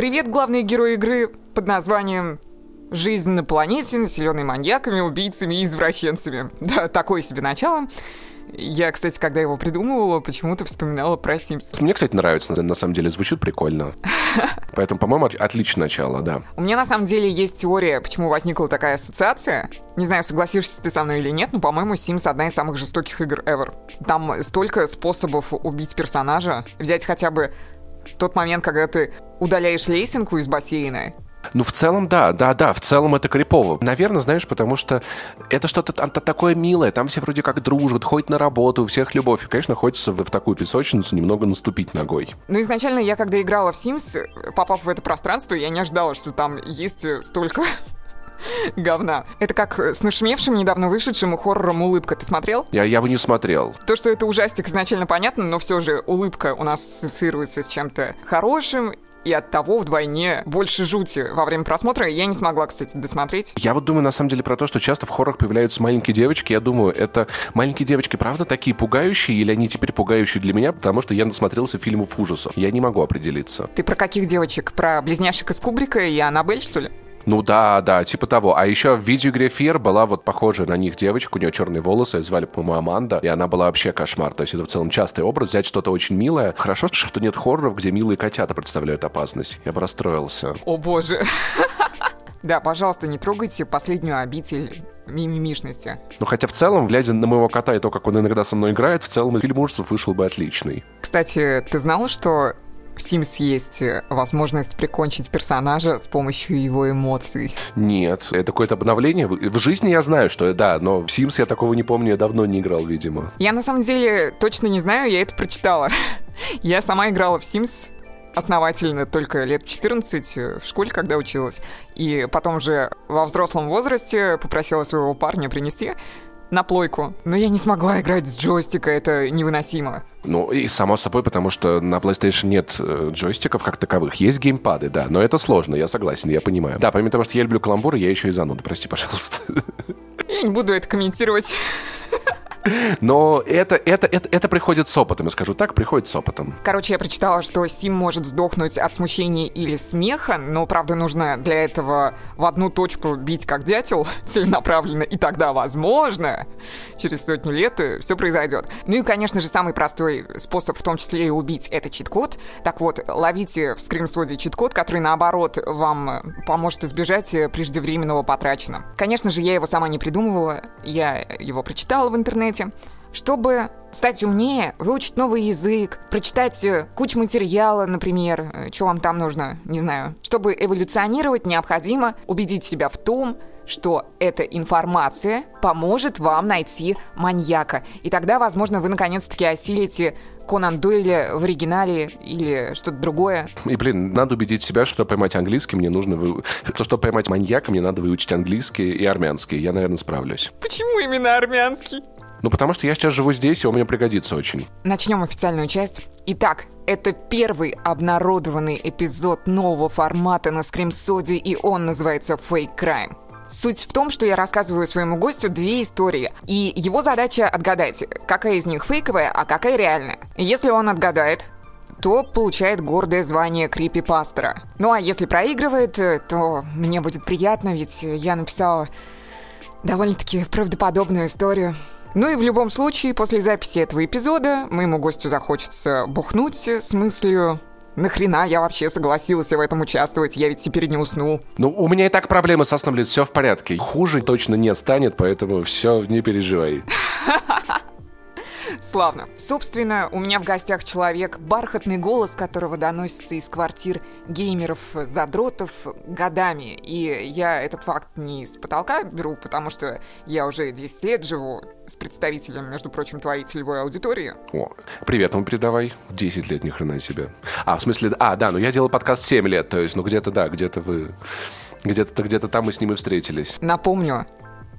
Привет, главные герои игры под названием «Жизнь на планете, населенной маньяками, убийцами и извращенцами». Да, такое себе начало. Я, кстати, когда его придумывала, почему-то вспоминала про Симс. Мне, кстати, нравится, на самом деле звучит прикольно. Поэтому, по-моему, отличное начало, да. У меня на самом деле есть теория, почему возникла такая ассоциация. Не знаю, согласишься ты со мной или нет, но, по-моему, Sims одна из самых жестоких игр ever. Там столько способов убить персонажа. Взять хотя бы тот момент, когда ты удаляешь лесенку из бассейна, ну, в целом, да, да, да, в целом это крипово. Наверное, знаешь, потому что это что-то такое милое, там все вроде как дружат, ходят на работу, у всех любовь. И, конечно, хочется в, в такую песочницу немного наступить ногой. Ну, изначально я, когда играла в Sims, попав в это пространство, я не ожидала, что там есть столько говна. Это как с нашумевшим недавно вышедшим хоррором «Улыбка». Ты смотрел? Я, я его не смотрел. То, что это ужастик, изначально понятно, но все же «Улыбка» у нас ассоциируется с чем-то хорошим, и от того вдвойне больше жути во время просмотра. Я не смогла, кстати, досмотреть. Я вот думаю, на самом деле, про то, что часто в хоррорах появляются маленькие девочки. Я думаю, это маленькие девочки, правда, такие пугающие, или они теперь пугающие для меня, потому что я насмотрелся фильмов ужасов. Я не могу определиться. Ты про каких девочек? Про близняшек из Кубрика и Аннабель, что ли? Ну да, да, типа того. А еще в видеоигре Fear была вот похожая на них девочка, у нее черные волосы, ее звали, по-моему, Аманда, и она была вообще кошмар. То есть это в целом частый образ, взять что-то очень милое. Хорошо, что нет хорроров, где милые котята представляют опасность. Я бы расстроился. О боже. Да, пожалуйста, не трогайте последнюю обитель мимимишности. Ну, хотя в целом, глядя на моего кота и то, как он иногда со мной играет, в целом фильм ужасов вышел бы отличный. Кстати, ты знал, что в Sims есть э, возможность прикончить персонажа с помощью его эмоций. Нет, это какое-то обновление. В жизни я знаю, что да, но в Sims я такого не помню, я давно не играл, видимо. Я на самом деле точно не знаю, я это прочитала. я сама играла в Sims основательно только лет 14 э, в школе, когда училась. И потом же во взрослом возрасте попросила своего парня принести на плойку. Но я не смогла играть с джойстика, это невыносимо. Ну, и само собой, потому что на PlayStation нет э, джойстиков как таковых. Есть геймпады, да, но это сложно, я согласен, я понимаю. Да, помимо того, что я люблю каламбуры, я еще и зануда, прости, пожалуйста. Я не буду это комментировать. Но это, это, это, это приходит с опытом, я скажу так, приходит с опытом. Короче, я прочитала, что Сим может сдохнуть от смущения или смеха, но, правда, нужно для этого в одну точку бить как дятел целенаправленно, и тогда, возможно, через сотню лет все произойдет. Ну и, конечно же, самый простой способ, в том числе и убить, это чит-код. Так вот, ловите в скримсоде чит-код, который, наоборот, вам поможет избежать преждевременного потрачена. Конечно же, я его сама не придумывала, я его прочитала в интернете, интернете. Чтобы стать умнее, выучить новый язык, прочитать э, кучу материала, например, э, что вам там нужно, не знаю. Чтобы эволюционировать, необходимо убедить себя в том, что эта информация поможет вам найти маньяка. И тогда, возможно, вы наконец-таки осилите Конан Дойля в оригинале или что-то другое. И, блин, надо убедить себя, что поймать английский мне нужно... Вы... Чтобы поймать маньяка, мне надо выучить английский и армянский. Я, наверное, справлюсь. Почему именно армянский? Ну, потому что я сейчас живу здесь, и он мне пригодится очень. Начнем официальную часть. Итак, это первый обнародованный эпизод нового формата на Скримсоде, и он называется Fake Crime. Суть в том, что я рассказываю своему гостю две истории, и его задача отгадать, какая из них фейковая, а какая реальная. Если он отгадает, то получает гордое звание крипипастера. Ну а если проигрывает, то мне будет приятно, ведь я написала довольно-таки правдоподобную историю. Ну и в любом случае, после записи этого эпизода моему гостю захочется бухнуть с мыслью Нахрена я вообще согласился в этом участвовать? Я ведь теперь не усну. Ну, у меня и так проблемы со сном, все в порядке. Хуже точно не станет, поэтому все, не переживай. Славно. Собственно, у меня в гостях человек, бархатный голос которого доносится из квартир геймеров-задротов годами. И я этот факт не с потолка беру, потому что я уже 10 лет живу с представителем, между прочим, твоей целевой аудитории. О, привет ему передавай. 10 лет, ни хрена себе. А, в смысле, а, да, ну я делал подкаст 7 лет, то есть, ну где-то, да, где-то вы... Где-то где-то там мы с ним и встретились. Напомню,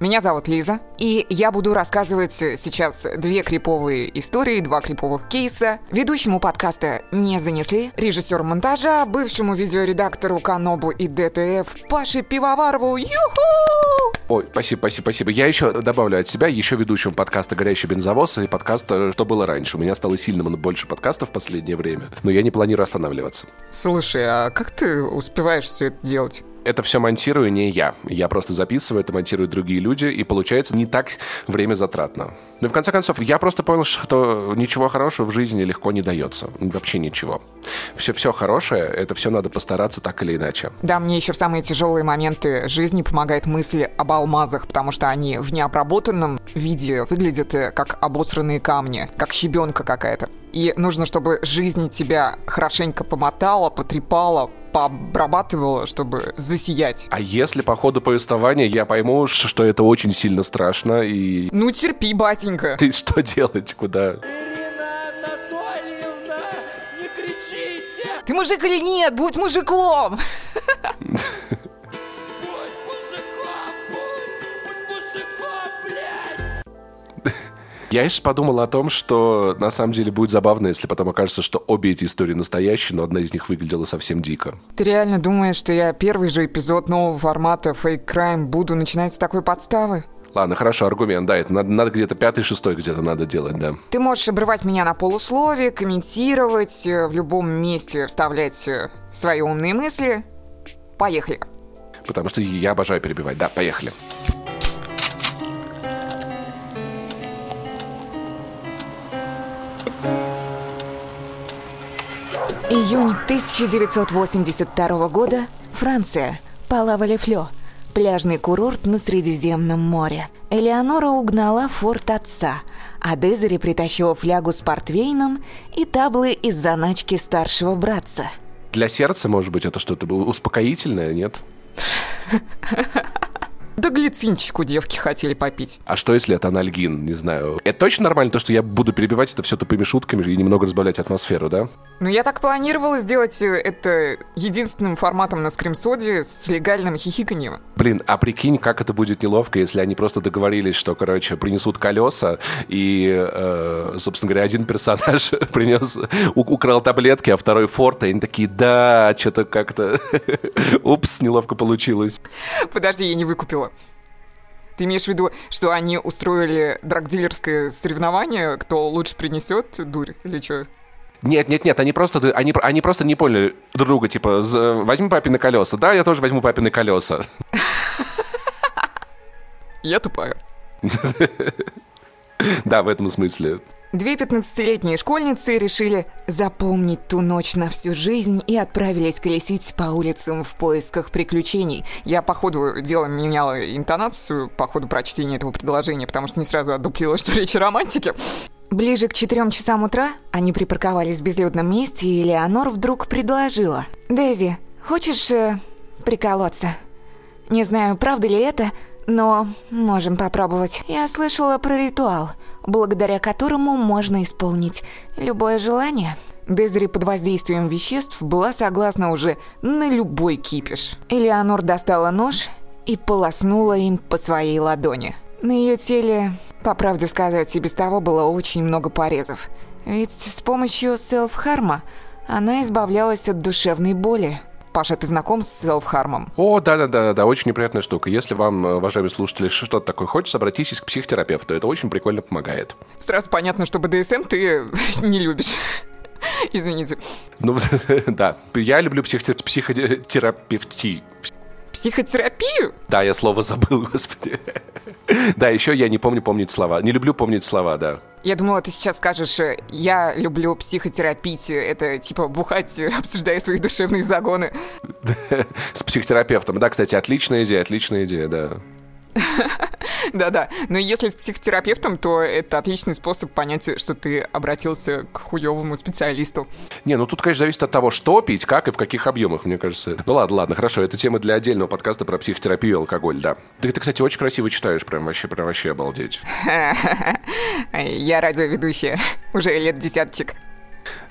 меня зовут Лиза, и я буду рассказывать сейчас две криповые истории, два криповых кейса. Ведущему подкаста не занесли, режиссеру монтажа, бывшему видеоредактору Канобу и ДТФ Паше Пивоварову. Юху! Ой, спасибо, спасибо, спасибо. Я еще добавлю от себя, еще ведущим подкаста «Горящий бензовоз» и подкаста «Что было раньше». У меня стало сильно больше подкастов в последнее время, но я не планирую останавливаться. Слушай, а как ты успеваешь все это делать? Это все монтирую не я. Я просто записываю, это монтируют другие люди, и получается не так время затратно. Ну и в конце концов, я просто понял, что ничего хорошего в жизни легко не дается. Вообще ничего. Все, все хорошее, это все надо постараться так или иначе. Да, мне еще в самые тяжелые моменты жизни помогает мысль об алмазах, потому что они в необработанном виде выглядят э, как обосранные камни, как щебенка какая-то. И нужно, чтобы жизнь тебя хорошенько помотала, потрепала, пообрабатывала, чтобы засиять. А если по ходу повествования я пойму, что это очень сильно страшно и... Ну терпи, батенька. И что делать, куда? Ты мужик или нет? Будь мужиком! Я сейчас подумал о том, что на самом деле будет забавно, если потом окажется, что обе эти истории настоящие, но одна из них выглядела совсем дико. Ты реально думаешь, что я первый же эпизод нового формата Fake Crime буду начинать с такой подставы? Ладно, хорошо, аргумент, да, это надо, надо где-то пятый, шестой где-то надо делать, да. Ты можешь обрывать меня на полусловие, комментировать, э, в любом месте вставлять э, свои умные мысли. Поехали. Потому что я обожаю перебивать, да, поехали. Июнь 1982 года. Франция. Палава-Лефлё. Пляжный курорт на Средиземном море. Элеонора угнала форт отца, а Дезери притащила флягу с портвейном и таблы из заначки старшего братца. Для сердца, может быть, это что-то было успокоительное, нет? Да глицинчику девки хотели попить. А что если это анальгин? Не знаю. Это точно нормально, то, что я буду перебивать это все тупыми шутками и немного разбавлять атмосферу, да? Ну, я так планировала сделать э, это единственным форматом на скримсоде с легальным хихиканьем. Блин, а прикинь, как это будет неловко, если они просто договорились, что, короче, принесут колеса, и, э, собственно говоря, один персонаж принес, украл таблетки, а второй форт, и они такие, да, что-то как-то, упс, неловко получилось. Подожди, я не выкупила. Ты имеешь в виду, что они устроили драгдилерское соревнование, кто лучше принесет дурь или что? Нет, нет, нет, они просто, они, они просто не поняли друг друга, типа, возьми папины колеса. Да, я тоже возьму папины колеса. Я тупая. Да, в этом смысле. Две пятнадцатилетние школьницы решили запомнить ту ночь на всю жизнь и отправились колесить по улицам в поисках приключений. Я по ходу дела меняла интонацию по ходу прочтения этого предложения, потому что не сразу одуплила, что речь о романтике. Ближе к четырем часам утра они припарковались в безлюдном месте, и Леонор вдруг предложила. «Дейзи, хочешь э, приколоться? Не знаю, правда ли это, но можем попробовать. Я слышала про ритуал, благодаря которому можно исполнить любое желание». Дезри под воздействием веществ была согласна уже на любой кипиш. Элеонор достала нож и полоснула им по своей ладони. На ее теле, по правде сказать, и без того было очень много порезов. Ведь с помощью селф-харма она избавлялась от душевной боли. Паша, ты знаком с селф-хармом? О, да-да-да, очень неприятная штука. Если вам, уважаемые слушатели, что-то такое хочется, обратитесь к психотерапевту. Это очень прикольно помогает. Сразу понятно, что БДСМ ты не любишь. Извините. Ну, да. Я люблю психотерапевти. Психотерапию? Да, я слово забыл, господи. Да, еще я не помню помнить слова. Не люблю помнить слова, да. Я думала, ты сейчас скажешь, э, я люблю психотерапить, это типа бухать, обсуждая свои душевные загоны. С психотерапевтом. Да, кстати, отличная идея, отличная идея, да. Да-да, но если с психотерапевтом, то это отличный способ понять, что ты обратился к хуевому специалисту. Не, ну тут, конечно, зависит от того, что пить, как и в каких объемах, мне кажется. Ну ладно, ладно, хорошо, это тема для отдельного подкаста про психотерапию и алкоголь, да. Ты, ты кстати, очень красиво читаешь, прям вообще, прям вообще обалдеть. Я радиоведущая, уже лет десяточек.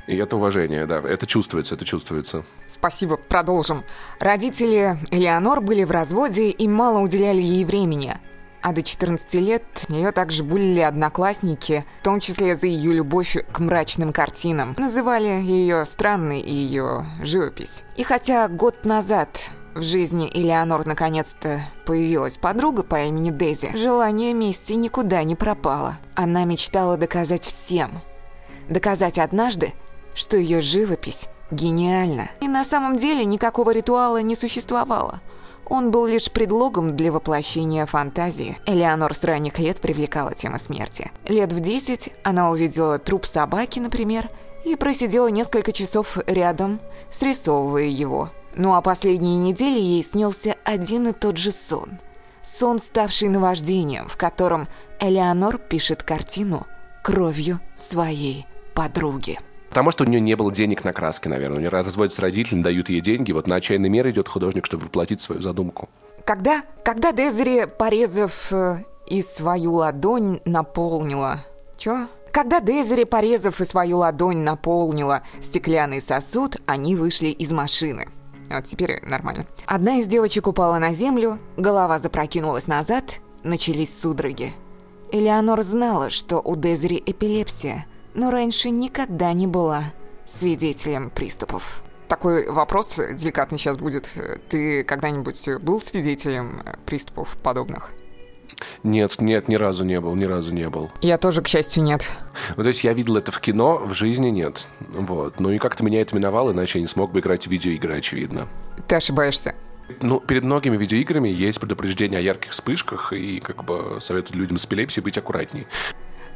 И это уважение, да. Это чувствуется, это чувствуется. Спасибо, продолжим. Родители Элеонор были в разводе и мало уделяли ей времени. А до 14 лет ее также булили одноклассники, в том числе за ее любовь к мрачным картинам. Называли ее странной и ее живопись. И хотя год назад в жизни Элеонор наконец-то появилась подруга по имени Дейзи, желание мести никуда не пропало. Она мечтала доказать всем. Доказать однажды, что ее живопись гениальна. И на самом деле никакого ритуала не существовало. Он был лишь предлогом для воплощения фантазии. Элеонор с ранних лет привлекала тема смерти. Лет в 10 она увидела труп собаки, например, и просидела несколько часов рядом, срисовывая его. Ну а последние недели ей снился один и тот же сон. Сон, ставший наваждением, в котором Элеонор пишет картину кровью своей подруги. Потому что у нее не было денег на краски, наверное. У нее разводятся родители, дают ей деньги. Вот на отчаянный мер идет художник, чтобы воплотить свою задумку. Когда, когда Дезери, порезав э, и свою ладонь, наполнила... Чё? Когда Дезери, порезав и свою ладонь, наполнила стеклянный сосуд, они вышли из машины. Вот теперь нормально. Одна из девочек упала на землю, голова запрокинулась назад, начались судороги. Элеонор знала, что у Дезери эпилепсия, но раньше никогда не была свидетелем приступов. Такой вопрос деликатный сейчас будет. Ты когда-нибудь был свидетелем приступов подобных? Нет, нет, ни разу не был, ни разу не был. Я тоже, к счастью, нет. Ну, то есть я видел это в кино, в жизни нет. Вот. Ну и как-то меня это миновало, иначе я не смог бы играть в видеоигры, очевидно. Ты ошибаешься. Ну, перед многими видеоиграми есть предупреждение о ярких вспышках, и как бы советуют людям с эпилепсией быть аккуратнее.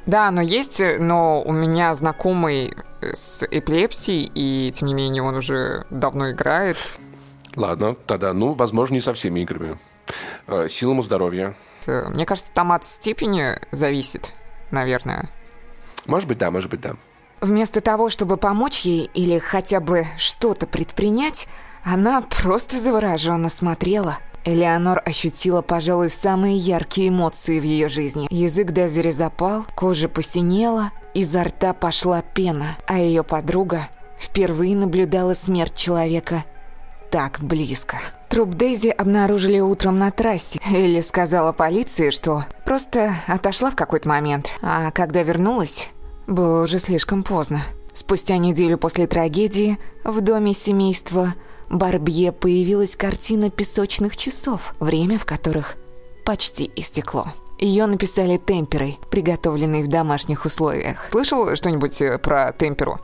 Да, но есть, но у меня знакомый с эпилепсией, и тем не менее он уже давно играет. Ладно, тогда, ну, возможно, не со всеми играми. Э, сил ему здоровья. Мне кажется, там от степени зависит, наверное. Может быть, да, может быть, да. Вместо того, чтобы помочь ей или хотя бы что-то предпринять, она просто завороженно смотрела. Элеонор ощутила, пожалуй, самые яркие эмоции в ее жизни. Язык Дезери запал, кожа посинела, изо рта пошла пена, а ее подруга впервые наблюдала смерть человека так близко. Труп Дейзи обнаружили утром на трассе. Элли сказала полиции, что просто отошла в какой-то момент. А когда вернулась, было уже слишком поздно. Спустя неделю после трагедии в доме семейства Барбье появилась картина песочных часов, время в которых почти истекло. Ее написали темперой, приготовленной в домашних условиях. Слышал что-нибудь э, про темперу?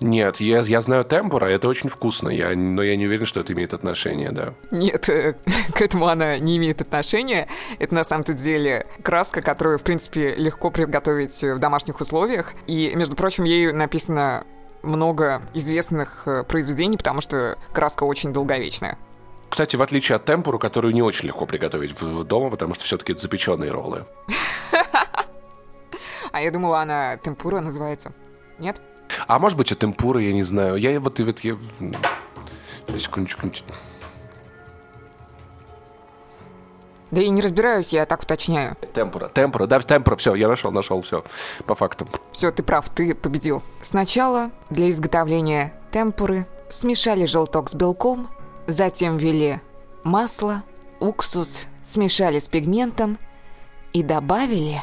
Нет, я, я знаю темпора, это очень вкусно, я, но я не уверен, что это имеет отношение, да. Нет, э, к этому она не имеет отношения. Это на самом-то деле краска, которую, в принципе, легко приготовить в домашних условиях. И, между прочим, ею написано много известных э, произведений, потому что краска очень долговечная. Кстати, в отличие от темпуру, которую не очень легко приготовить в дома, потому что все-таки это запеченные роллы. А я думала, она темпура называется. Нет? А может быть, это темпура, я не знаю. Я вот... вот я... Секундочку. Да я не разбираюсь, я так уточняю. Темпура, темпура, да, темпура, все, я нашел, нашел, все, по факту. Все, ты прав, ты победил. Сначала для изготовления темпуры смешали желток с белком, затем ввели масло, уксус, смешали с пигментом и добавили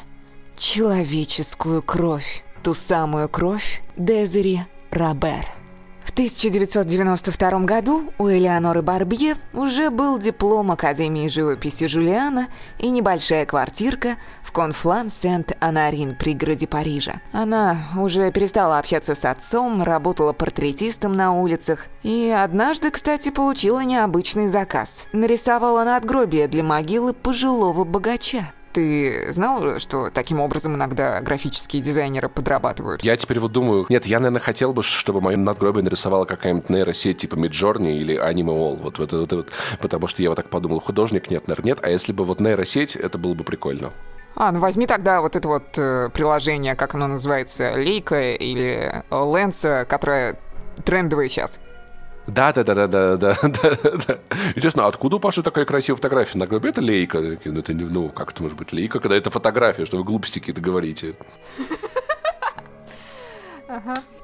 человеческую кровь. Ту самую кровь Дезери Робер. В 1992 году у Элеоноры Барбье уже был диплом Академии живописи Жулиана и небольшая квартирка в Конфлан-Сент-Анарин, пригороде Парижа. Она уже перестала общаться с отцом, работала портретистом на улицах и однажды, кстати, получила необычный заказ. Нарисовала надгробие для могилы пожилого богача. Ты знал, что таким образом иногда графические дизайнеры подрабатывают? Я теперь вот думаю, нет, я, наверное, хотел бы, чтобы мое надгробие нарисовала какая-нибудь нейросеть типа Midjourney или Animal. Вот, вот, вот, вот, потому что я вот так подумал, художник нет, наверное, нет, а если бы вот нейросеть, это было бы прикольно. А, ну возьми тогда вот это вот э, приложение, как оно называется, Лейка или Ленса, которое трендовое сейчас. Да, да, да, да, да, да, да. Интересно, откуда у Паши такая красивая фотография на гробе? Это лейка. Ну, это не, ну, как это может быть лейка, когда это фотография, что вы глупости какие-то говорите.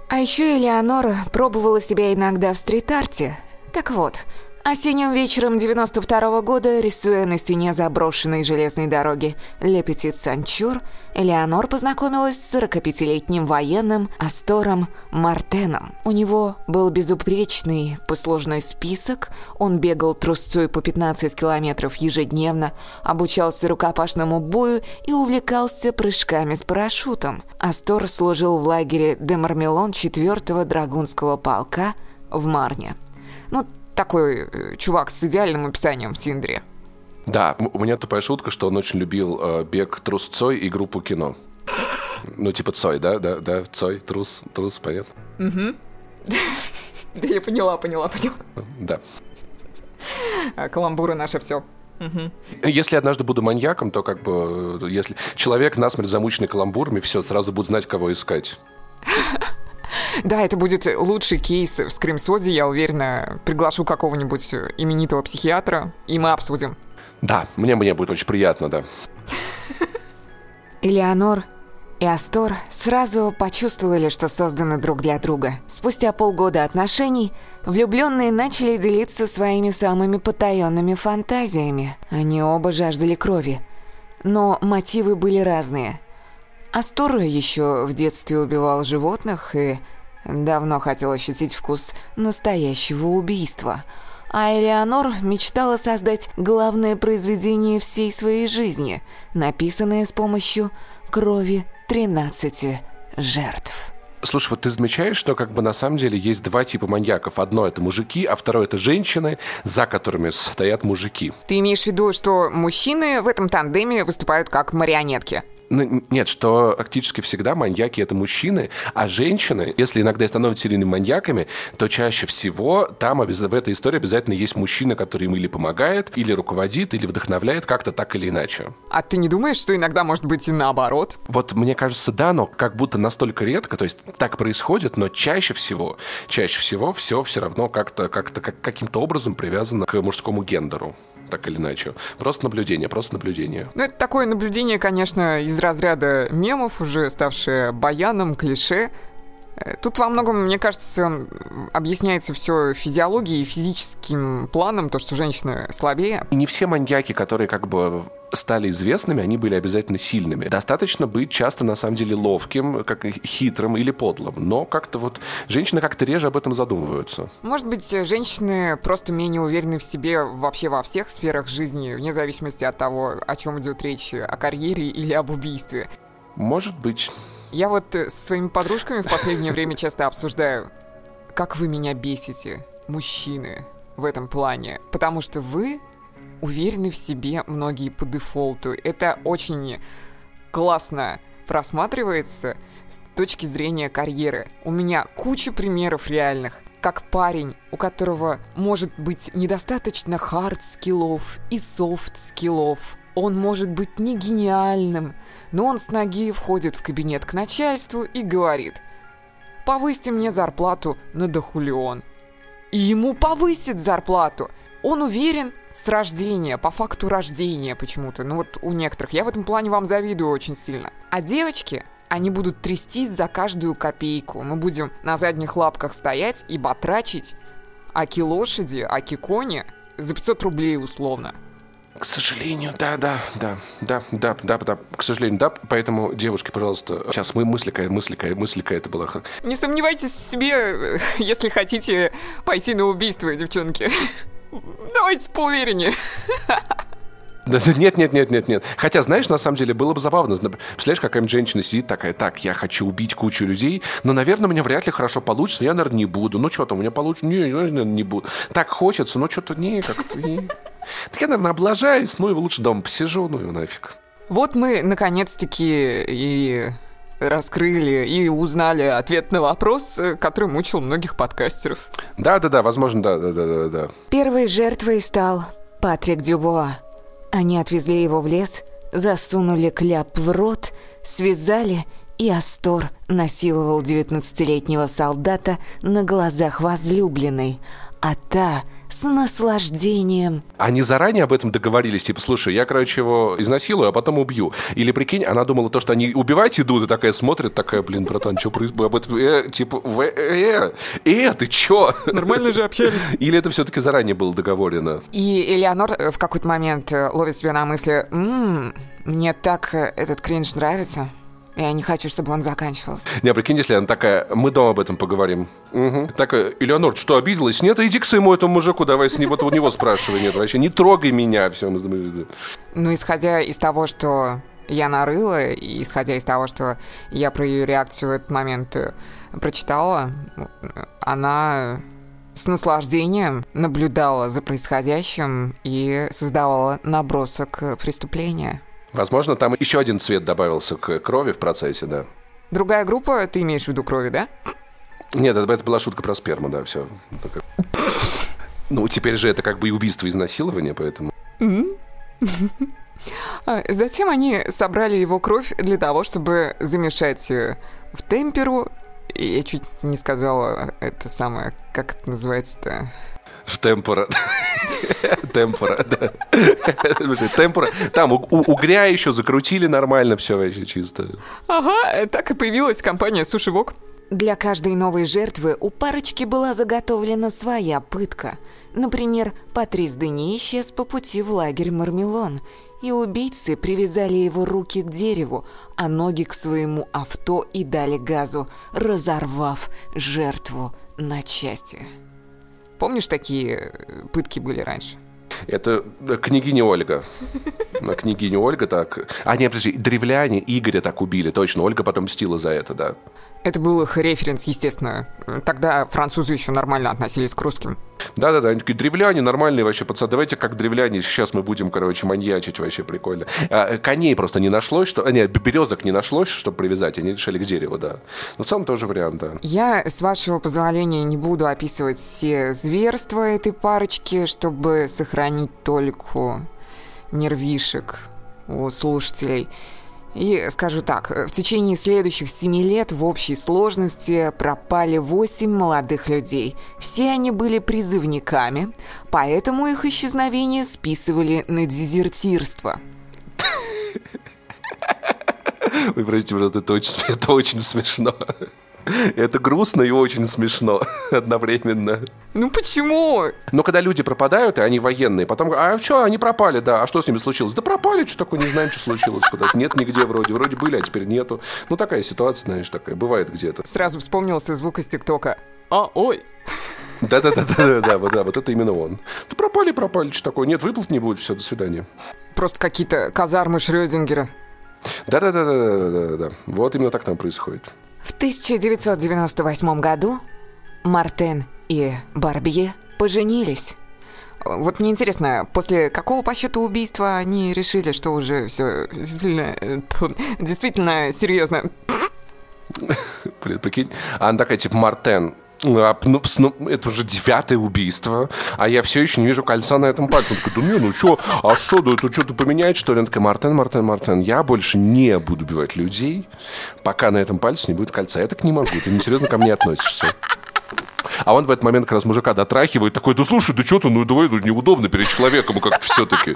А еще Элеонора пробовала себя иногда в стрит-арте. Так вот, Осенним вечером 92 -го года, рисуя на стене заброшенной железной дороги Лепетит Санчур, Элеонор познакомилась с 45-летним военным Астором Мартеном. У него был безупречный послужной список, он бегал трусцой по 15 километров ежедневно, обучался рукопашному бою и увлекался прыжками с парашютом. Астор служил в лагере Демармелон 4-го драгунского полка в Марне. Ну, такой э, чувак с идеальным описанием в Тиндере. Да, у меня тупая шутка, что он очень любил э, бег трусцой и группу кино. Ну, типа Цой, да? Да, да, Цой, трус, трус, понятно? Угу. Да я поняла, поняла, поняла. Да. А, каламбуры наше все. Если однажды буду маньяком, то как бы, э, если человек насмерть замученный каламбурами, все, сразу будет знать, кого искать. Да, это будет лучший кейс в скримсоде, я уверена. Приглашу какого-нибудь именитого психиатра, и мы обсудим. Да, мне, мне будет очень приятно, да. Элеонор и Астор сразу почувствовали, что созданы друг для друга. Спустя полгода отношений влюбленные начали делиться своими самыми потаенными фантазиями. Они оба жаждали крови. Но мотивы были разные. Астор еще в детстве убивал животных и давно хотел ощутить вкус настоящего убийства – а Элеонор мечтала создать главное произведение всей своей жизни, написанное с помощью крови 13 жертв. Слушай, вот ты замечаешь, что как бы на самом деле есть два типа маньяков. Одно это мужики, а второе это женщины, за которыми стоят мужики. Ты имеешь в виду, что мужчины в этом тандеме выступают как марионетки? Ну, нет, что практически всегда маньяки это мужчины, а женщины, если иногда становятся серийными маньяками, то чаще всего там в этой истории обязательно есть мужчина, который им или помогает, или руководит, или вдохновляет как-то так или иначе. А ты не думаешь, что иногда может быть и наоборот? Вот мне кажется, да, но как будто настолько редко, то есть так происходит, но чаще всего, чаще всего все все равно как-то как-то как, каким-то образом привязано к мужскому гендеру так или иначе. Просто наблюдение, просто наблюдение. Ну, это такое наблюдение, конечно, из разряда мемов, уже ставшее баяном, клише. Э, тут во многом, мне кажется, объясняется все физиологией, физическим планом, то, что женщина слабее. И не все маньяки, которые как бы стали известными, они были обязательно сильными. Достаточно быть часто, на самом деле, ловким, как хитрым или подлым. Но как-то вот женщины как-то реже об этом задумываются. Может быть, женщины просто менее уверены в себе вообще во всех сферах жизни, вне зависимости от того, о чем идет речь, о карьере или об убийстве. Может быть. Я вот э, с своими подружками в последнее время часто обсуждаю, как вы меня бесите, мужчины, в этом плане. Потому что вы уверены в себе многие по дефолту. Это очень классно просматривается с точки зрения карьеры. У меня куча примеров реальных. Как парень, у которого может быть недостаточно хард-скиллов и софт-скиллов. Он может быть не гениальным, но он с ноги входит в кабинет к начальству и говорит «Повысьте мне зарплату на дохулион». И ему повысит зарплату. Он уверен, с рождения, по факту рождения почему-то. Ну вот у некоторых. Я в этом плане вам завидую очень сильно. А девочки, они будут трястись за каждую копейку. Мы будем на задних лапках стоять и батрачить аки лошади, аки кони за 500 рублей условно. К сожалению, да, да, да, да, да, да, да, к сожалению, да. Поэтому, девушки, пожалуйста, сейчас мы мыслика, мыслика, мыслика это было. Не сомневайтесь в себе, если хотите пойти на убийство, девчонки. Давайте поувереннее. Нет, нет, нет, нет, нет. Хотя, знаешь, на самом деле было бы забавно. Представляешь, какая-нибудь женщина сидит такая, так, я хочу убить кучу людей, но, наверное, у меня вряд ли хорошо получится, я, наверное, не буду. Ну, что там, у меня получится? Не, я, наверное, не буду. Так хочется, но что-то не, как-то не. Так я, наверное, облажаюсь, ну, и лучше дома посижу, ну, и нафиг. Вот мы, наконец-таки, и раскрыли и узнали ответ на вопрос, который мучил многих подкастеров. Да-да-да, возможно, да-да-да-да. Первой жертвой стал Патрик Дюбуа. Они отвезли его в лес, засунули кляп в рот, связали, и Астор насиловал 19-летнего солдата на глазах возлюбленной, а та с наслаждением. Они заранее об этом договорились, типа, слушай, я, короче, его изнасилую, а потом убью. Или, прикинь, она думала то, что они убивать идут, и такая смотрит, такая, блин, братан, что происходит? Э, типа, э, э, э, ты чё? Нормально же общались. Или это все-таки заранее было договорено? И Элеонор в какой-то момент ловит себя на мысли, «М-м, мне так этот кринж нравится. Я не хочу, чтобы он заканчивался. Не, прикинь, если она такая, мы дома об этом поговорим. Угу. Такая, Элеонор, что, обиделась? Нет, иди к своему этому мужику, давай с него, вот у него спрашивай. Нет, вообще, не трогай меня. Все. Ну, исходя из того, что я нарыла, и исходя из того, что я про ее реакцию в этот момент э, прочитала, она с наслаждением наблюдала за происходящим и создавала набросок преступления. Возможно, там еще один цвет добавился к крови в процессе, да. Другая группа, ты имеешь в виду крови, да? Нет, это, это была шутка про сперму, да, все. Ну, теперь же это как бы и убийство, и изнасилование, поэтому... А, затем они собрали его кровь для того, чтобы замешать э, в темперу. Я чуть не сказала это самое, как это называется-то? В темпора. Темпора, да. Темпора. Там угря еще закрутили нормально, все вообще чисто. Ага, так и появилась компания Суши Вок. Для каждой новой жертвы у парочки была заготовлена своя пытка. Например, Патрис Дени исчез по пути в лагерь Мармелон, и убийцы привязали его руки к дереву, а ноги к своему авто и дали газу, разорвав жертву на части. Помнишь, такие э, пытки были раньше? Это э, княгиня Ольга. Княгиня Ольга так... А, нет, подожди, древляне Игоря так убили, точно. Ольга потом мстила за это, да. Это был их референс, естественно. Тогда французы еще нормально относились к русским. Да-да-да, они такие древляне, нормальные вообще пацаны. Давайте как древляне, сейчас мы будем, короче, маньячить вообще прикольно. А, коней просто не нашлось, что... А, нет, березок не нашлось, чтобы привязать, они решили к дереву, да. Но в целом тоже вариант, да. Я, с вашего позволения, не буду описывать все зверства этой парочки, чтобы сохранить только нервишек у слушателей. И скажу так, в течение следующих семи лет в общей сложности пропали восемь молодых людей. Все они были призывниками, поэтому их исчезновение списывали на дезертирство. Вы простите, пожалуйста, это очень, это очень смешно. Это грустно и очень смешно одновременно. Ну почему? Но когда люди пропадают, и они военные, потом, а что, они пропали, да, а что с ними случилось? Да пропали, что такое, не знаем, что случилось. Куда-то нет нигде вроде, вроде были, а теперь нету. Ну такая ситуация, знаешь, такая, бывает где-то. Сразу вспомнился звук из ТикТока. А, ой. Да-да-да-да-да, да, да, вот это именно он. Да пропали, пропали, что такое? Нет, выплат не будет, все, до свидания. Просто какие-то казармы Шрёдингера. Да-да-да-да-да-да, вот именно так там происходит. В 1998 году Мартен и Барбье поженились. Вот мне интересно, после какого по счету убийства они решили, что уже все действительно, э, действительно серьезно? Прикинь, она такая, типа, Мартен, это уже девятое убийство, а я все еще не вижу кольца на этом пальце. Он такой, не, ну что, а что, да это что-то поменять, что ли? Он такой, Мартен, Мартен, Мартен, я больше не буду убивать людей, пока на этом пальце не будет кольца. Я так не могу, ты несерьезно ко мне относишься. А он в этот момент как раз мужика дотрахивает, такой, да слушай, да что ты, ну давай, ну неудобно перед человеком, как-то все-таки.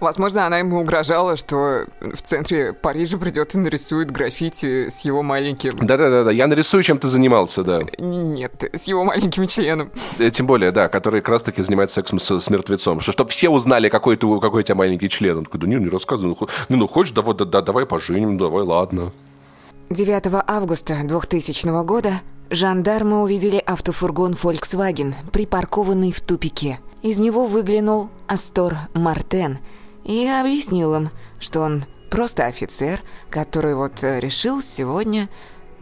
Ну, Возможно, она ему угрожала, что в центре Парижа придет и нарисует граффити с его маленьким... Да-да-да, я нарисую, чем ты занимался, да. Нет, с его маленьким членом. Э, тем более, да, который как раз-таки занимается сексом с, с мертвецом. Что, чтобы все узнали, какой, ты, какой у тебя маленький член. Он такой, да не, не рассказывай. Ну, ну, ну хочешь, давай, да, да, давай поженим, давай, ладно. 9 августа 2000 года жандармы увидели автофургон Volkswagen, припаркованный в тупике. Из него выглянул Астор Мартен – и объяснил им, что он просто офицер, который вот э, решил сегодня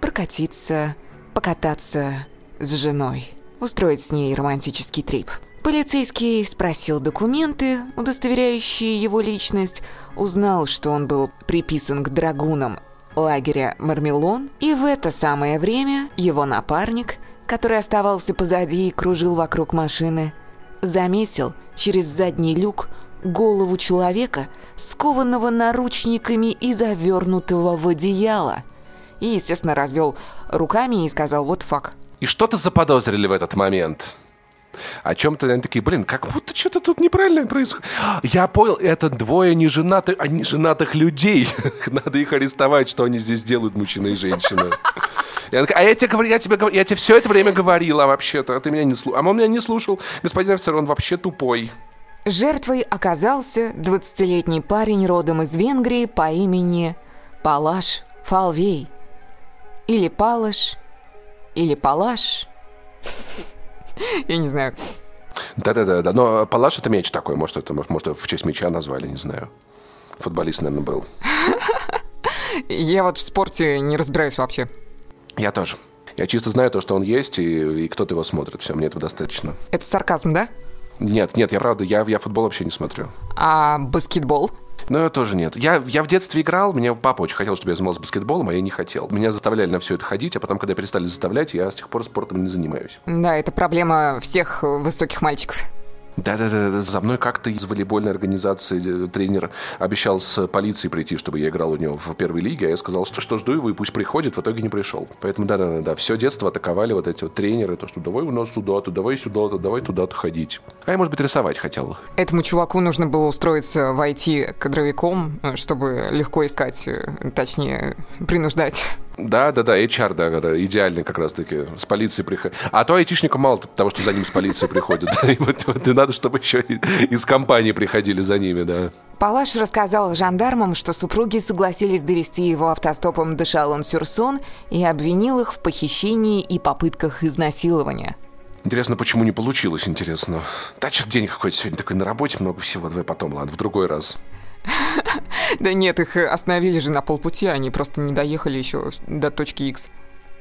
прокатиться, покататься с женой, устроить с ней романтический трип. Полицейский спросил документы, удостоверяющие его личность, узнал, что он был приписан к драгунам лагеря Мармелон, и в это самое время его напарник, который оставался позади и кружил вокруг машины, заметил через задний люк голову человека, скованного наручниками и завернутого в одеяло. И, естественно, развел руками и сказал «вот фак». И что-то заподозрили в этот момент. О чем-то они такие, блин, как будто что-то тут неправильно происходит. Я понял, это двое неженатых, а неженатых людей. Надо их арестовать, что они здесь делают, мужчина и женщина. Я такая, а я тебе, говорю, я, тебе, я тебе все это время говорила вообще-то, а ты меня не слушал. А он меня не слушал. Господин офицер, он вообще тупой. Жертвой оказался 20-летний парень родом из Венгрии по имени Палаш Фалвей. Или Палаш, или Палаш. Я не знаю. Да-да-да, да. но Палаш это меч такой, может, это может, может в честь меча назвали, не знаю. Футболист, наверное, был. Я вот в спорте не разбираюсь вообще. Я тоже. Я чисто знаю то, что он есть, и, и кто-то его смотрит. Все, мне этого достаточно. Это сарказм, да? Нет, нет, я правда, я, я футбол вообще не смотрю. А баскетбол? Ну, тоже нет. Я, я в детстве играл, мне папа очень хотел, чтобы я занимался баскетболом, а я не хотел. Меня заставляли на все это ходить, а потом, когда перестали заставлять, я с тех пор спортом не занимаюсь. Да, это проблема всех высоких мальчиков. Да-да-да, за мной как-то из волейбольной организации э, тренер обещал с полицией прийти, чтобы я играл у него в первой лиге, а я сказал, что что жду его и пусть приходит, в итоге не пришел. Поэтому да-да-да, все детство атаковали вот эти вот тренеры, то, что давай у нас туда-то, давай сюда-то, давай туда-то ходить. А я, может быть, рисовать хотел. Этому чуваку нужно было устроиться в IT кадровиком, э, чтобы легко искать, э, точнее, принуждать да, да, да, HR, да, да, идеальный как раз-таки, с полицией приходит. А то айтишнику мало того, что за ним с полицией приходят. И надо, чтобы еще из компании приходили за ними, да. Палаш рассказал жандармам, что супруги согласились довести его автостопом до Шалон-Сюрсон и обвинил их в похищении и попытках изнасилования. Интересно, почему не получилось, интересно. Да, что день какой-то сегодня такой на работе, много всего. Давай потом, ладно, в другой раз. Да нет, их остановили же на полпути, они просто не доехали еще до точки X.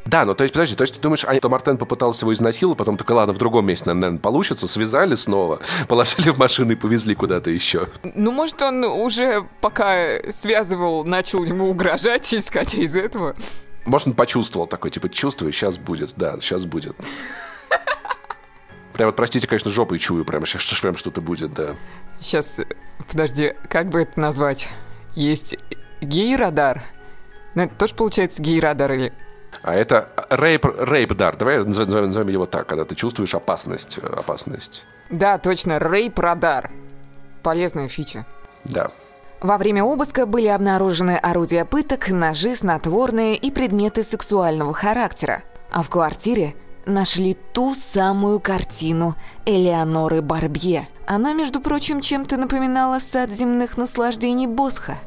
Да, ну то есть, подожди, то есть ты думаешь, а то Мартен попытался его изнасиловать, потом только ладно, в другом месте, наверное, получится, связали снова, положили в машину и повезли куда-то еще. Ну, может, он уже пока связывал, начал ему угрожать, исходя из этого. Может, он почувствовал такой, типа, чувствую, сейчас будет, да, сейчас будет. Прям вот, простите, конечно, жопой чую, прям сейчас прям что-то будет, да. Сейчас, подожди, как бы это назвать? Есть гей-радар? Ну, это тоже получается гей-радар или... А это рейп, рейп-дар. Давай назовем, назовем его так, когда ты чувствуешь опасность. опасность. Да, точно, рейп-радар. Полезная фича. Да. Во время обыска были обнаружены орудия пыток, ножи, снотворные и предметы сексуального характера. А в квартире нашли ту самую картину Элеоноры Барбье. Она, между прочим, чем-то напоминала сад земных наслаждений Босха.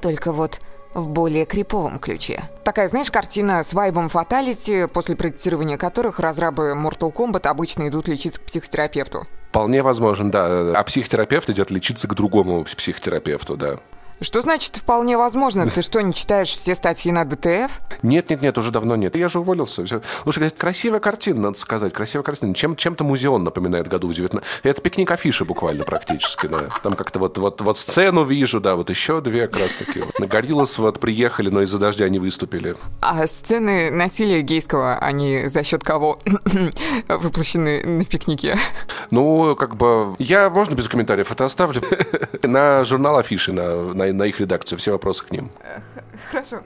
Только вот в более криповом ключе. Такая, знаешь, картина с вайбом фаталити, после проектирования которых разрабы Mortal Kombat обычно идут лечиться к психотерапевту. Вполне возможно, да. А психотерапевт идет лечиться к другому психотерапевту, да. Что значит вполне возможно? Ты что, не читаешь все статьи на ДТФ? Нет, нет, нет, уже давно нет. Я же уволился. Все. Лучше говорить, красивая картина, надо сказать. Красивая картина. Чем, чем-то музеон напоминает году в 19... Это пикник афиши буквально практически, да. Там как-то вот, вот, вот сцену вижу, да, вот еще две как раз таки. Вот. На Гориллас вот приехали, но из-за дождя не выступили. А сцены насилия гейского, они за счет кого выплощены на пикнике? Ну, как бы... Я, можно без комментариев это оставлю? На журнал афиши, на, на на их редакцию. Все вопросы к ним. Хорошо.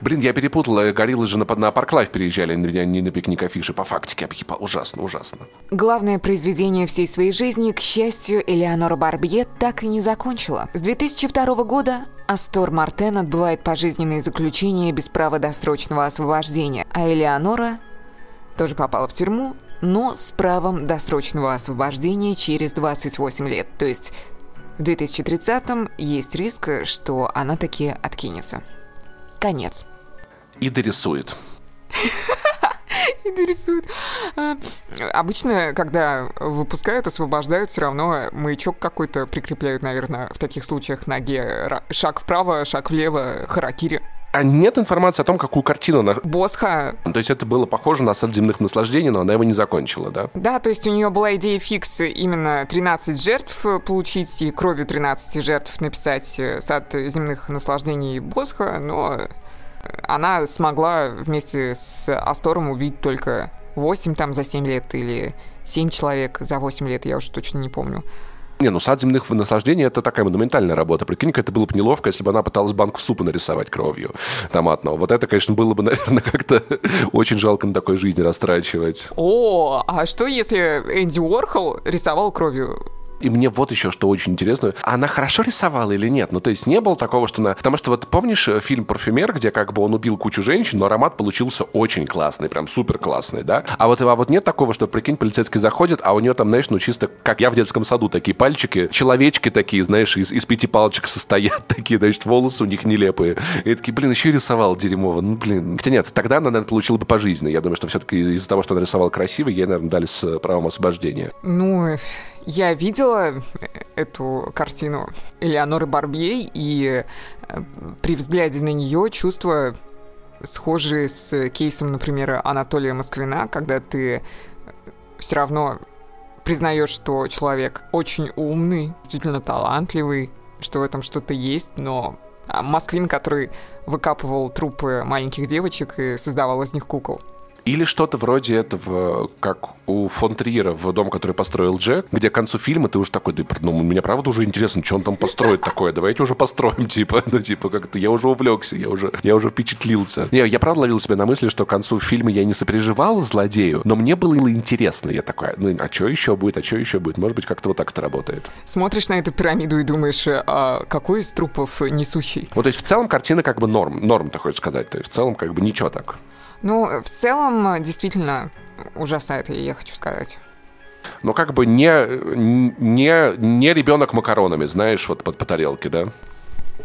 Блин, я перепутала. Gorillaz же на, на Park Live переезжали, не на пикник афиши. По фактике, ужасно, ужасно. Главное произведение всей своей жизни, к счастью, Элеонора Барбье так и не закончила. С 2002 года Астор Мартен отбывает пожизненное заключение без права досрочного освобождения, а Элеонора тоже попала в тюрьму, но с правом досрочного освобождения через 28 лет, то есть в 2030-м есть риск, что она таки откинется. Конец. И дорисует. И дорисует. А, обычно, когда выпускают, освобождают, все равно маячок какой-то прикрепляют, наверное, в таких случаях ноге. Шаг вправо, шаг влево, харакири. А нет информации о том, какую картину она... Босха. То есть это было похоже на сад земных наслаждений, но она его не закончила, да? Да, то есть у нее была идея фикс именно 13 жертв получить и кровью 13 жертв написать э, сад земных наслаждений Босха, но она смогла вместе с Астором убить только 8 там за 7 лет или 7 человек за 8 лет, я уже точно не помню. Не, ну сад земных наслаждений это такая монументальная работа. Прикинь, это было бы неловко, если бы она пыталась банку супа нарисовать кровью томатного. Вот это, конечно, было бы, наверное, как-то очень жалко на такой жизни растрачивать. О, а что если Энди Уорхол рисовал кровью и мне вот еще что очень интересно. Она хорошо рисовала или нет? Ну, то есть не было такого, что она... Потому что вот помнишь э, фильм «Парфюмер», где как бы он убил кучу женщин, но аромат получился очень классный, прям супер классный, да? А вот, а вот нет такого, что, прикинь, полицейский заходит, а у нее там, знаешь, ну чисто как я в детском саду, такие пальчики, человечки такие, знаешь, из, из пяти палочек состоят, такие, значит, волосы у них нелепые. И такие, блин, еще и рисовал дерьмово. Ну, блин. Хотя нет, тогда она, наверное, получила бы пожизненно. Я думаю, что все-таки из-за того, что она рисовала красиво, ей, наверное, дали с э, правом освобождения. Ну, я видела эту картину Элеоноры Барбье, и э, при взгляде на нее чувства схожие с кейсом, например, Анатолия Москвина, когда ты все равно признаешь, что человек очень умный, действительно талантливый, что в этом что-то есть, но а, Москвин, который выкапывал трупы маленьких девочек и создавал из них кукол. Или что-то вроде этого, как у фон Триера в «Дом, который построил Джек», где к концу фильма ты уже такой, да, ну, мне правда уже интересно, что он там построит такое, давайте уже построим, типа, ну, типа, как-то я уже увлекся, я уже, я уже впечатлился. Не, я правда ловил себя на мысли, что к концу фильма я не сопереживал злодею, но мне было интересно, я такой, ну, а что еще будет, а что еще будет, может быть, как-то вот так это работает. Смотришь на эту пирамиду и думаешь, а какой из трупов несущий? Вот, то есть в целом картина как бы норм, норм, ты хочешь сказать, то есть в целом как бы ничего так. Ну, в целом, действительно, ужасно это, я хочу сказать. Но как бы не, не, не ребенок макаронами, знаешь, вот под по тарелке, да?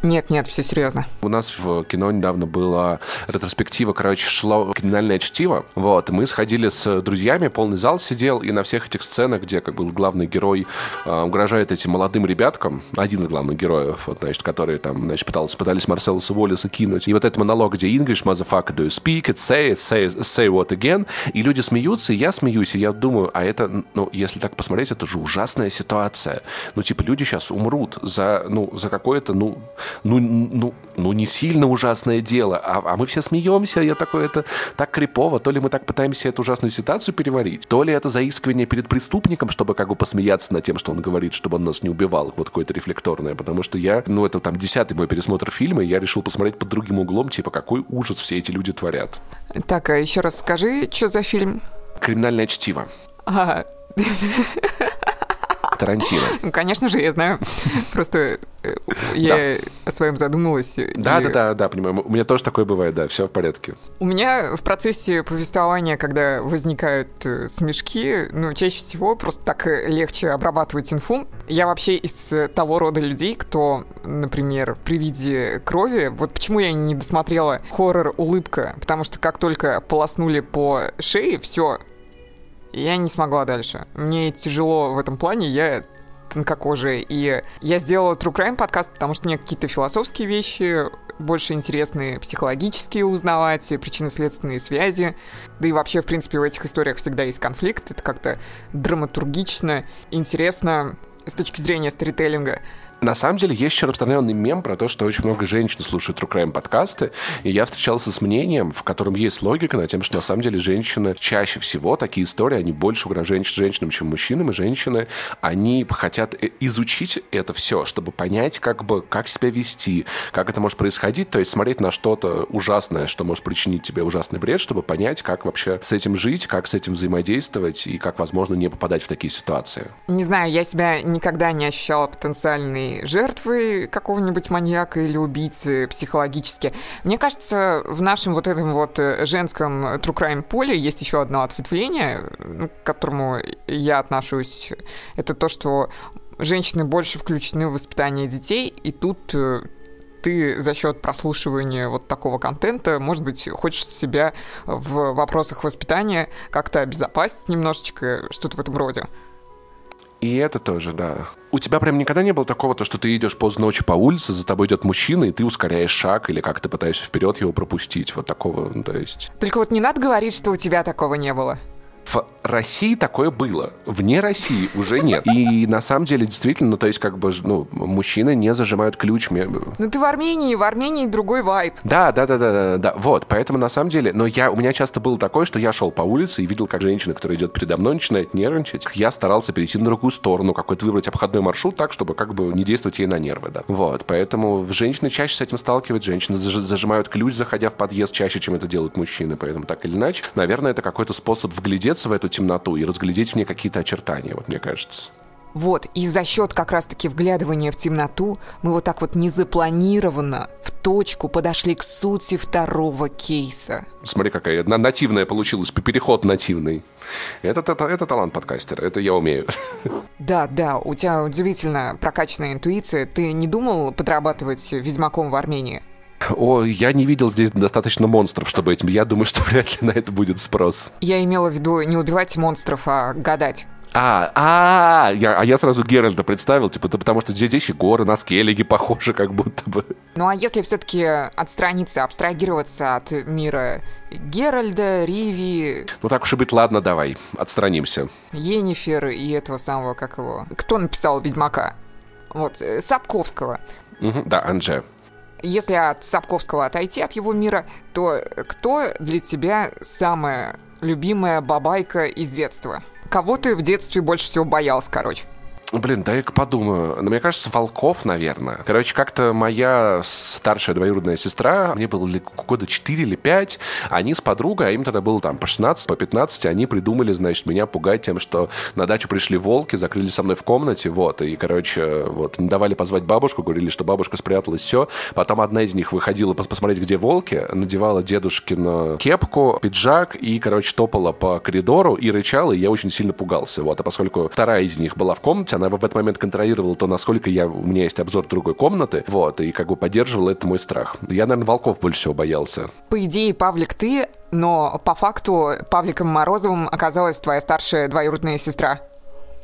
Нет, нет, все серьезно. У нас в кино недавно была ретроспектива, короче, шло криминальное чтиво. Вот, мы сходили с друзьями, полный зал сидел, и на всех этих сценах, где как бы главный герой э, угрожает этим молодым ребяткам, один из главных героев, вот, значит, которые там, значит, пытались, пытались Марселоса Уоллеса кинуть. И вот этот монолог, где English, motherfucker, do you speak it, say it, say, say what again? И люди смеются, и я смеюсь, и я думаю, а это, ну, если так посмотреть, это же ужасная ситуация. Ну, типа, люди сейчас умрут за, ну, за какое-то, ну, ну, ну, ну не сильно ужасное дело, а, а мы все смеемся, я такой, это так крипово, то ли мы так пытаемся эту ужасную ситуацию переварить, то ли это заискивание перед преступником, чтобы как бы посмеяться над тем, что он говорит, чтобы он нас не убивал, вот какое-то рефлекторное, потому что я, ну это там десятый мой пересмотр фильма, и я решил посмотреть под другим углом, типа, какой ужас все эти люди творят. Так, а еще раз скажи, что за фильм? Криминальное чтиво. Ага. Тарантино. Ну, конечно же, я знаю. Просто э, я о своем задумалась. Да, да, да, да, понимаю. У меня тоже такое бывает, да, все в порядке. У меня в процессе повествования, когда возникают э, смешки, ну, чаще всего просто так э, легче обрабатывать инфу. Я вообще из того рода людей, кто, например, при виде крови, вот почему я не досмотрела хоррор «Улыбка», потому что как только полоснули по шее, все, я не смогла дальше. Мне тяжело в этом плане, я тонкокожая. И я сделала True Crime подкаст, потому что мне какие-то философские вещи больше интересны, психологические узнавать, причинно-следственные связи. Да и вообще, в принципе, в этих историях всегда есть конфликт. Это как-то драматургично, интересно с точки зрения сторителлинга. На самом деле есть еще распространенный мем про то, что очень много женщин слушают True Crime подкасты, и я встречался с мнением, в котором есть логика на тем, что на самом деле женщины чаще всего, такие истории, они больше угрожают женщинам, чем мужчинам, и женщины, они хотят э, изучить это все, чтобы понять, как бы, как себя вести, как это может происходить, то есть смотреть на что-то ужасное, что может причинить тебе ужасный вред, чтобы понять, как вообще с этим жить, как с этим взаимодействовать, и как, возможно, не попадать в такие ситуации. Не знаю, я себя никогда не ощущала потенциальной жертвой какого-нибудь маньяка или убийцы психологически. Мне кажется, в нашем вот этом вот э, женском true crime поле есть еще одно ответвление, ну, к которому я отношусь. Это то, что женщины больше включены в воспитание детей, и тут э, ты за счет прослушивания вот такого контента, может быть, хочешь себя в вопросах воспитания как-то обезопасить немножечко, что-то в этом роде. И это тоже, да. У тебя прям никогда не было такого, то, что ты идешь поздно ночью по улице, за тобой идет мужчина, и ты ускоряешь шаг, или как ты пытаешься вперед его пропустить, вот такого, ну, то есть... Только вот не надо говорить, что у тебя такого не было. В России такое было. Вне России уже нет. И на самом деле, действительно, ну, то есть, как бы, ну, мужчины не зажимают ключ. Ну, ты в Армении, в Армении другой вайб. Да, да, да, да, да, да. Вот, поэтому, на самом деле, но я, у меня часто было такое, что я шел по улице и видел, как женщина, которая идет передо мной, начинает нервничать. Я старался перейти на другую сторону, какой-то выбрать обходной маршрут так, чтобы как бы не действовать ей на нервы, да. Вот, поэтому женщины чаще с этим сталкиваются, женщины зажимают ключ, заходя в подъезд чаще, чем это делают мужчины, поэтому так или иначе, наверное, это какой-то способ вглядеться в эту темноту и разглядеть в ней какие-то очертания, вот мне кажется. Вот, и за счет как раз-таки вглядывания в темноту мы вот так вот незапланированно в точку подошли к сути второго кейса. Смотри, какая нативная получилась, переход нативный. Это, это, это талант подкастера, это я умею. Да, да, у тебя удивительно прокачанная интуиция. Ты не думал подрабатывать ведьмаком в Армении? О, я не видел здесь достаточно монстров, чтобы этим. Я думаю, что вряд ли на это будет спрос. Я имела в виду не убивать монстров, а гадать. А, а, я, а я сразу Геральта представил, типа, потому что здесь, здесь и горы на скеллиге похожи, как будто бы. Ну а если все-таки отстраниться, абстрагироваться от мира Геральда, Риви... Ну так уж и быть, ладно, давай, отстранимся. Енифер и этого самого, как его... Кто написал Ведьмака? Вот, э, Сапковского. Угу, да, Анже. Если от Сапковского отойти от его мира, то кто для тебя самая любимая бабайка из детства? Кого ты в детстве больше всего боялся, короче? Блин, дай-ка подумаю. Ну, мне кажется, Волков, наверное. Короче, как-то моя старшая двоюродная сестра, мне было года 4 или 5, они с подругой, а им тогда было там по 16, по 15, они придумали, значит, меня пугать тем, что на дачу пришли волки, закрылись со мной в комнате, вот, и, короче, вот, не давали позвать бабушку, говорили, что бабушка спряталась, все. Потом одна из них выходила посмотреть, где волки, надевала дедушкину кепку, пиджак и, короче, топала по коридору и рычала, и я очень сильно пугался, вот. А поскольку вторая из них была в комнате, она в этот момент контролировала то, насколько я, у меня есть обзор другой комнаты, вот, и как бы поддерживала это мой страх. Я, наверное, волков больше всего боялся. По идее, Павлик, ты, но по факту Павликом Морозовым оказалась твоя старшая двоюродная сестра.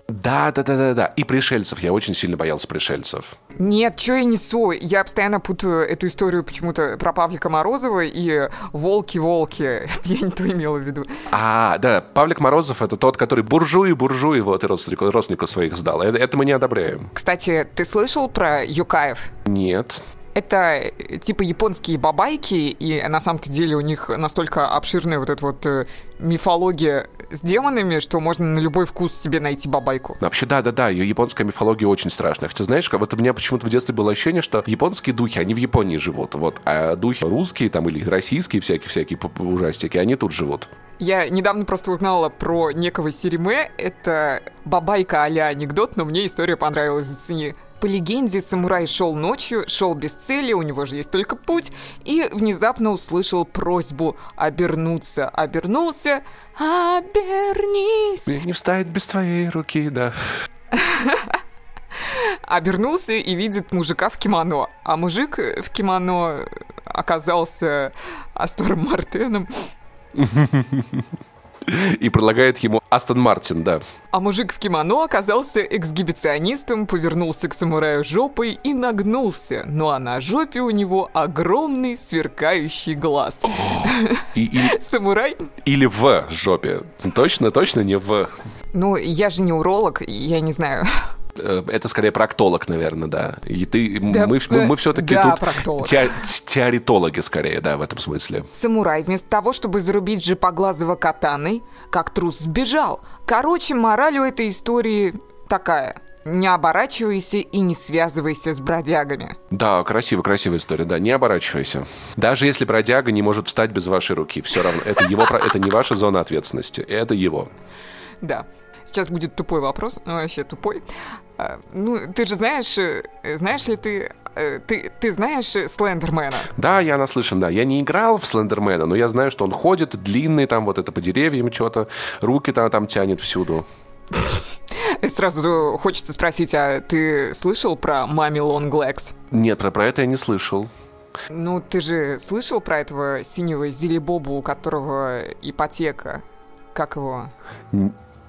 Да, да, да, да, да. И пришельцев. Я очень сильно боялся пришельцев. Нет, что я несу? Я постоянно путаю эту историю почему-то про Павлика Морозова и волки-волки. Я не то имела в виду. А, да, Павлик Морозов это тот, который буржуи-буржуи вот и родственников, родственников своих сдал. Это, это мы не одобряем. Кстати, ты слышал про Юкаев? Нет это э, типа японские бабайки, и на самом-то деле у них настолько обширная вот эта вот э, мифология с демонами, что можно на любой вкус себе найти бабайку. Вообще, да-да-да, ее японская мифология очень страшная. Хотя, знаешь, вот у меня почему-то в детстве было ощущение, что японские духи, они в Японии живут, вот, а духи русские там или российские всякие-всякие ужастики, они тут живут. Я недавно просто узнала про некого Сириме. Это бабайка а анекдот, но мне история понравилась, зацени. По легенде, самурай шел ночью, шел без цели, у него же есть только путь, и внезапно услышал просьбу обернуться. Обернулся, обернись. Не встает без твоей руки, да. Обернулся и видит мужика в кимоно. А мужик в кимоно оказался Астором Мартеном. И предлагает ему Астон Мартин, да. А мужик в кимоно оказался эксгибиционистом, повернулся к самураю жопой и нагнулся. Ну а на жопе у него огромный сверкающий глаз. И, и... Самурай? Или в жопе. Точно, точно не в. Ну, я же не уролог, я не знаю. Э, это скорее проктолог, наверное, да. И ты, да, мы, мы, мы все-таки да, тут те, теоретологи скорее, да, в этом смысле. Самурай вместо того, чтобы зарубить Джипоглазого катаной, как трус сбежал. Короче, мораль у этой истории такая. Не оборачивайся и не связывайся с бродягами. Да, красиво, красивая история, да, не оборачивайся. Даже если бродяга не может встать без вашей руки, все равно, это его, это не ваша зона ответственности, это его. Да. Сейчас будет тупой вопрос, ну вообще тупой. А, ну, ты же знаешь, э, знаешь ли ты э, ты, ты знаешь Слендермена? Да, я наслышан, да. Я не играл в Слендермена, но я знаю, что он ходит, длинный, там вот это по деревьям что-то, руки там, там тянет всюду. Сразу хочется спросить, а ты слышал про Мами Лонглекс? Нет, про, про это я не слышал. Ну, ты же слышал про этого синего Зилибобу, у которого ипотека? Как его?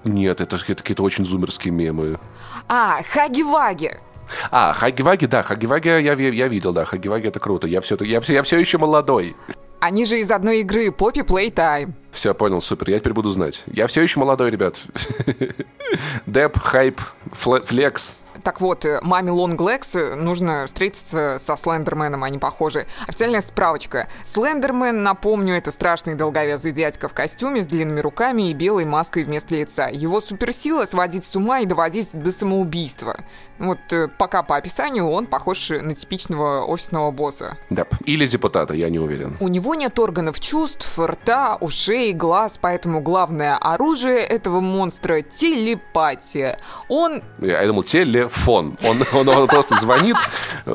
Нет, это, какие-то очень зумерские мемы. А, Хаги-Ваги. А, Хаги-Ваги, да, Хаги-Ваги я, я видел, да, Хаги-Ваги это круто. Я все, я, все, я все еще молодой. Они же из одной игры Poppy Playtime. Все, понял, супер, я теперь буду знать. Я все еще молодой, ребят. Деп, хайп, флекс, так вот, э, маме Лонглекс э, нужно встретиться со Слендерменом, они похожи. Официальная справочка. Слендермен, напомню, это страшный долговязый дядька в костюме с длинными руками и белой маской вместо лица. Его суперсила сводить с ума и доводить до самоубийства. Вот э, пока по описанию он похож на типичного офисного босса. Да, или депутата, я не уверен. У него нет органов чувств, рта, ушей, глаз, поэтому главное оружие этого монстра — телепатия. Он... Я думал, теле телефон. Он, он, он просто звонит, э,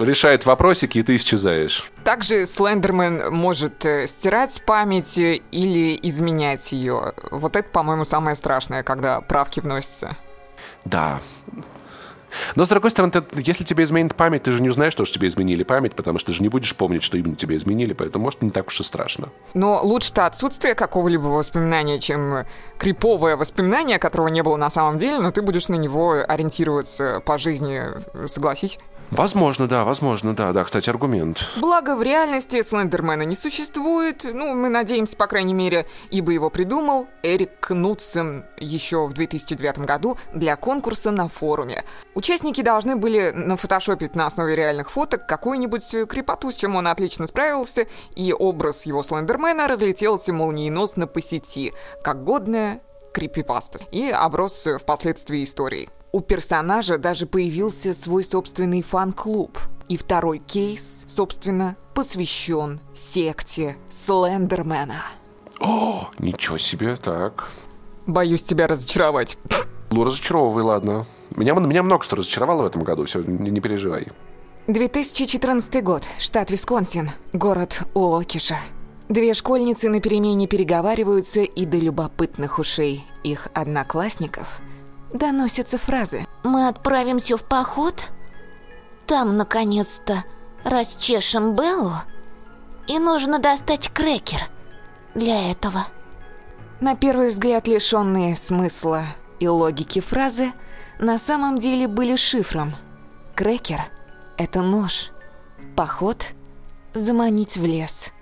решает вопросики, и ты исчезаешь. Также Слендермен может э, стирать память или изменять ее. Вот это, по-моему, самое страшное, когда правки вносятся. Да. Но, с другой стороны, ты, если тебе изменит память, ты же не узнаешь, что, тебе изменили память, потому что ты же не будешь помнить, что именно тебе изменили, поэтому, может, не так уж и страшно. Но лучше-то отсутствие какого-либо воспоминания, чем криповое воспоминание, которого не было на самом деле, но ты будешь на него ориентироваться по жизни, согласись? Возможно, да, возможно, да, да, кстати, аргумент. Благо, в реальности Слендермена не существует, ну, мы надеемся, по крайней мере, ибо его придумал Эрик Кнутсен еще в 2009 году для конкурса на форуме. Участники должны были нафотошопить на основе реальных фоток какую-нибудь крепоту, с чем он отлично справился, и образ его Слендермена разлетелся молниеносно по сети, как годная крипипаста, и оброс впоследствии историей. У персонажа даже появился свой собственный фан-клуб. И второй кейс, собственно, посвящен секте Слендермена. О, ничего себе, так. Боюсь тебя разочаровать. Ну, разочаровывай, ладно. Меня, меня много что разочаровало в этом году, все, не, не переживай. 2014 год, штат Висконсин, город Уокиша. Две школьницы на перемене переговариваются, и до любопытных ушей их одноклассников – доносятся фразы. «Мы отправимся в поход? Там, наконец-то, расчешем Беллу? И нужно достать крекер для этого». На первый взгляд лишенные смысла и логики фразы на самом деле были шифром. Крекер — это нож. Поход — заманить в лес.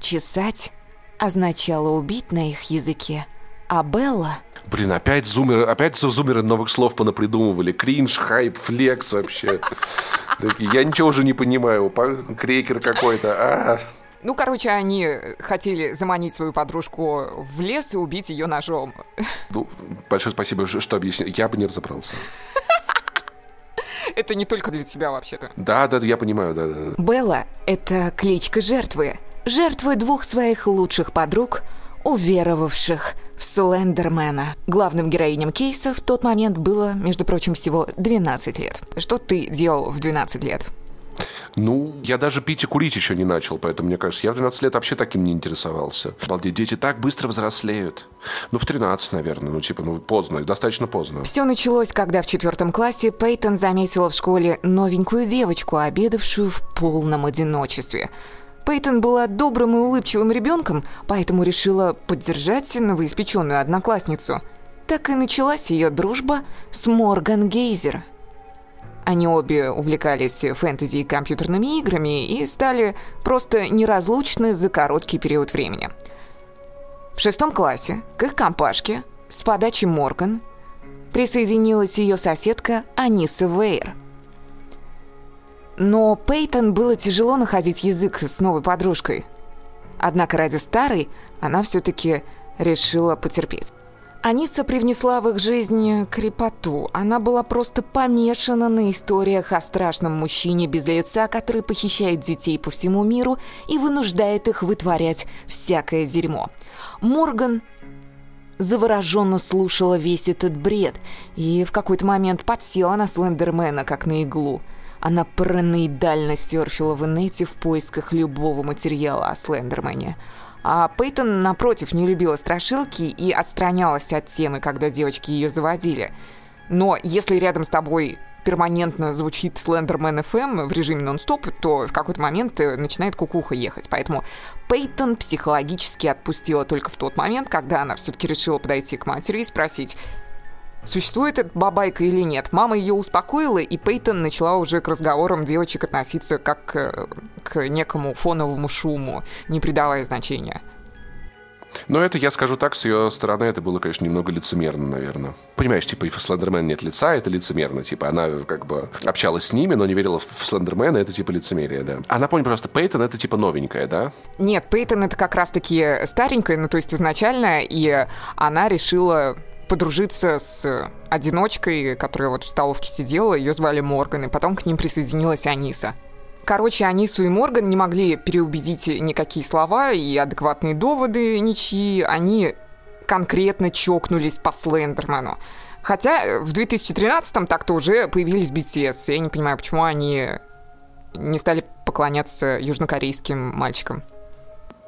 Чесать означало убить на их языке. А Белла Блин, опять зумеры, опять зумеры новых слов понапридумывали. Кринж, хайп, флекс вообще. Я ничего уже не понимаю. Крекер какой-то. А. Ну, короче, они хотели заманить свою подружку в лес и убить ее ножом. Ну, большое спасибо, что объяснил. Я бы не разобрался. Это не только для тебя, вообще-то. Да, да, я понимаю, да, да. Белла — это кличка жертвы. Жертвы двух своих лучших подруг — уверовавших в Слендермена. Главным героиням кейса в тот момент было, между прочим, всего 12 лет. Что ты делал в 12 лет? Ну, я даже пить и курить еще не начал, поэтому, мне кажется, я в 12 лет вообще таким не интересовался. Обалдеть, дети так быстро взрослеют. Ну, в 13, наверное, ну, типа, ну, поздно, достаточно поздно. Все началось, когда в четвертом классе Пейтон заметила в школе новенькую девочку, обедавшую в полном одиночестве. Пейтон была добрым и улыбчивым ребенком, поэтому решила поддержать новоиспеченную одноклассницу. Так и началась ее дружба с Морган Гейзер. Они обе увлекались фэнтези и компьютерными играми и стали просто неразлучны за короткий период времени. В шестом классе к их компашке с подачи Морган присоединилась ее соседка Аниса Вейер – но Пейтон было тяжело находить язык с новой подружкой. Однако ради старой она все-таки решила потерпеть. Аниса привнесла в их жизнь крепоту. Она была просто помешана на историях о страшном мужчине без лица, который похищает детей по всему миру и вынуждает их вытворять всякое дерьмо. Морган завороженно слушала весь этот бред и в какой-то момент подсела на Слендермена, как на иглу – она параноидально серфила в инете в поисках любого материала о Слендермене. А Пейтон, напротив, не любила страшилки и отстранялась от темы, когда девочки ее заводили. Но если рядом с тобой перманентно звучит Слендермен FM в режиме нон-стоп, то в какой-то момент э, начинает кукуха ехать. Поэтому Пейтон психологически отпустила только в тот момент, когда она все-таки решила подойти к матери и спросить, Существует эта бабайка или нет? Мама ее успокоила, и Пейтон начала уже к разговорам девочек относиться как э, к некому фоновому шуму, не придавая значения. Но это, я скажу так, с ее стороны это было, конечно, немного лицемерно, наверное. Понимаешь, типа, и в Слендермен нет лица, это лицемерно. Типа, она как бы общалась с ними, но не верила в Слендермена, это типа лицемерие, да. А напомню просто, Пейтон это типа новенькая, да? Нет, Пейтон это как раз-таки старенькая, ну то есть изначально, и она решила подружиться с одиночкой, которая вот в столовке сидела, ее звали Морган, и потом к ним присоединилась Аниса. Короче, Анису и Морган не могли переубедить никакие слова и адекватные доводы ничьи. Они конкретно чокнулись по Слендерману. Хотя в 2013-м так-то уже появились BTS. Я не понимаю, почему они не стали поклоняться южнокорейским мальчикам.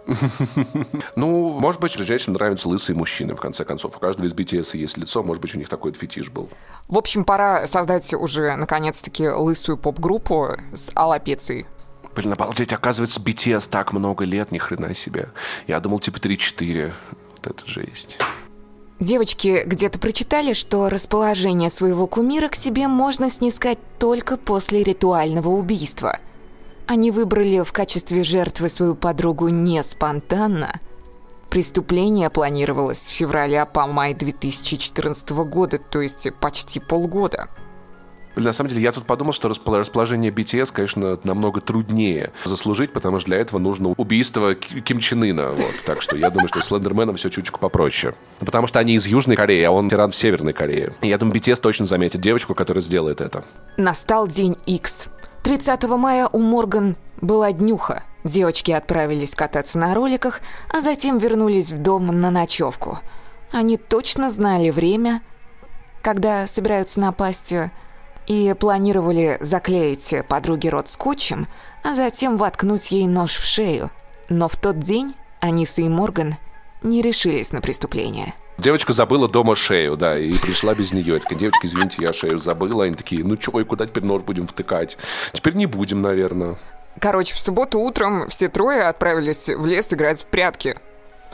Ну, может быть, женщинам нравятся лысые мужчины, в конце концов. У каждого из BTS есть лицо, может быть, у них такой фетиш был. В общем, пора создать уже, наконец-таки, лысую поп-группу с аллопецией. Блин, обалдеть, оказывается, BTS так много лет, ни хрена себе. Я думал, типа 3-4. Вот это жесть. Девочки где-то прочитали, что расположение своего кумира к себе можно снискать только после ритуального убийства – они выбрали в качестве жертвы свою подругу не спонтанно. Преступление планировалось с февраля по май 2014 года, то есть почти полгода. На самом деле, я тут подумал, что расположение BTS, конечно, намного труднее заслужить, потому что для этого нужно убийство Ким Чен Ына. Вот. Так что я думаю, что с Слендерменом все чуточку попроще. Потому что они из Южной Кореи, а он тиран в Северной Корее. И я думаю, BTS точно заметит девочку, которая сделает это. Настал день X. 30 мая у Морган была днюха. Девочки отправились кататься на роликах, а затем вернулись в дом на ночевку. Они точно знали время, когда собираются напасть, и планировали заклеить подруге рот скотчем, а затем воткнуть ей нож в шею. Но в тот день Аниса и Морган не решились на преступление. Девочка забыла дома шею, да, и пришла без нее. Я такая, девочка, извините, я шею забыла. Они такие, ну чё, и куда теперь нож будем втыкать? Теперь не будем, наверное. Короче, в субботу утром все трое отправились в лес играть в прятки.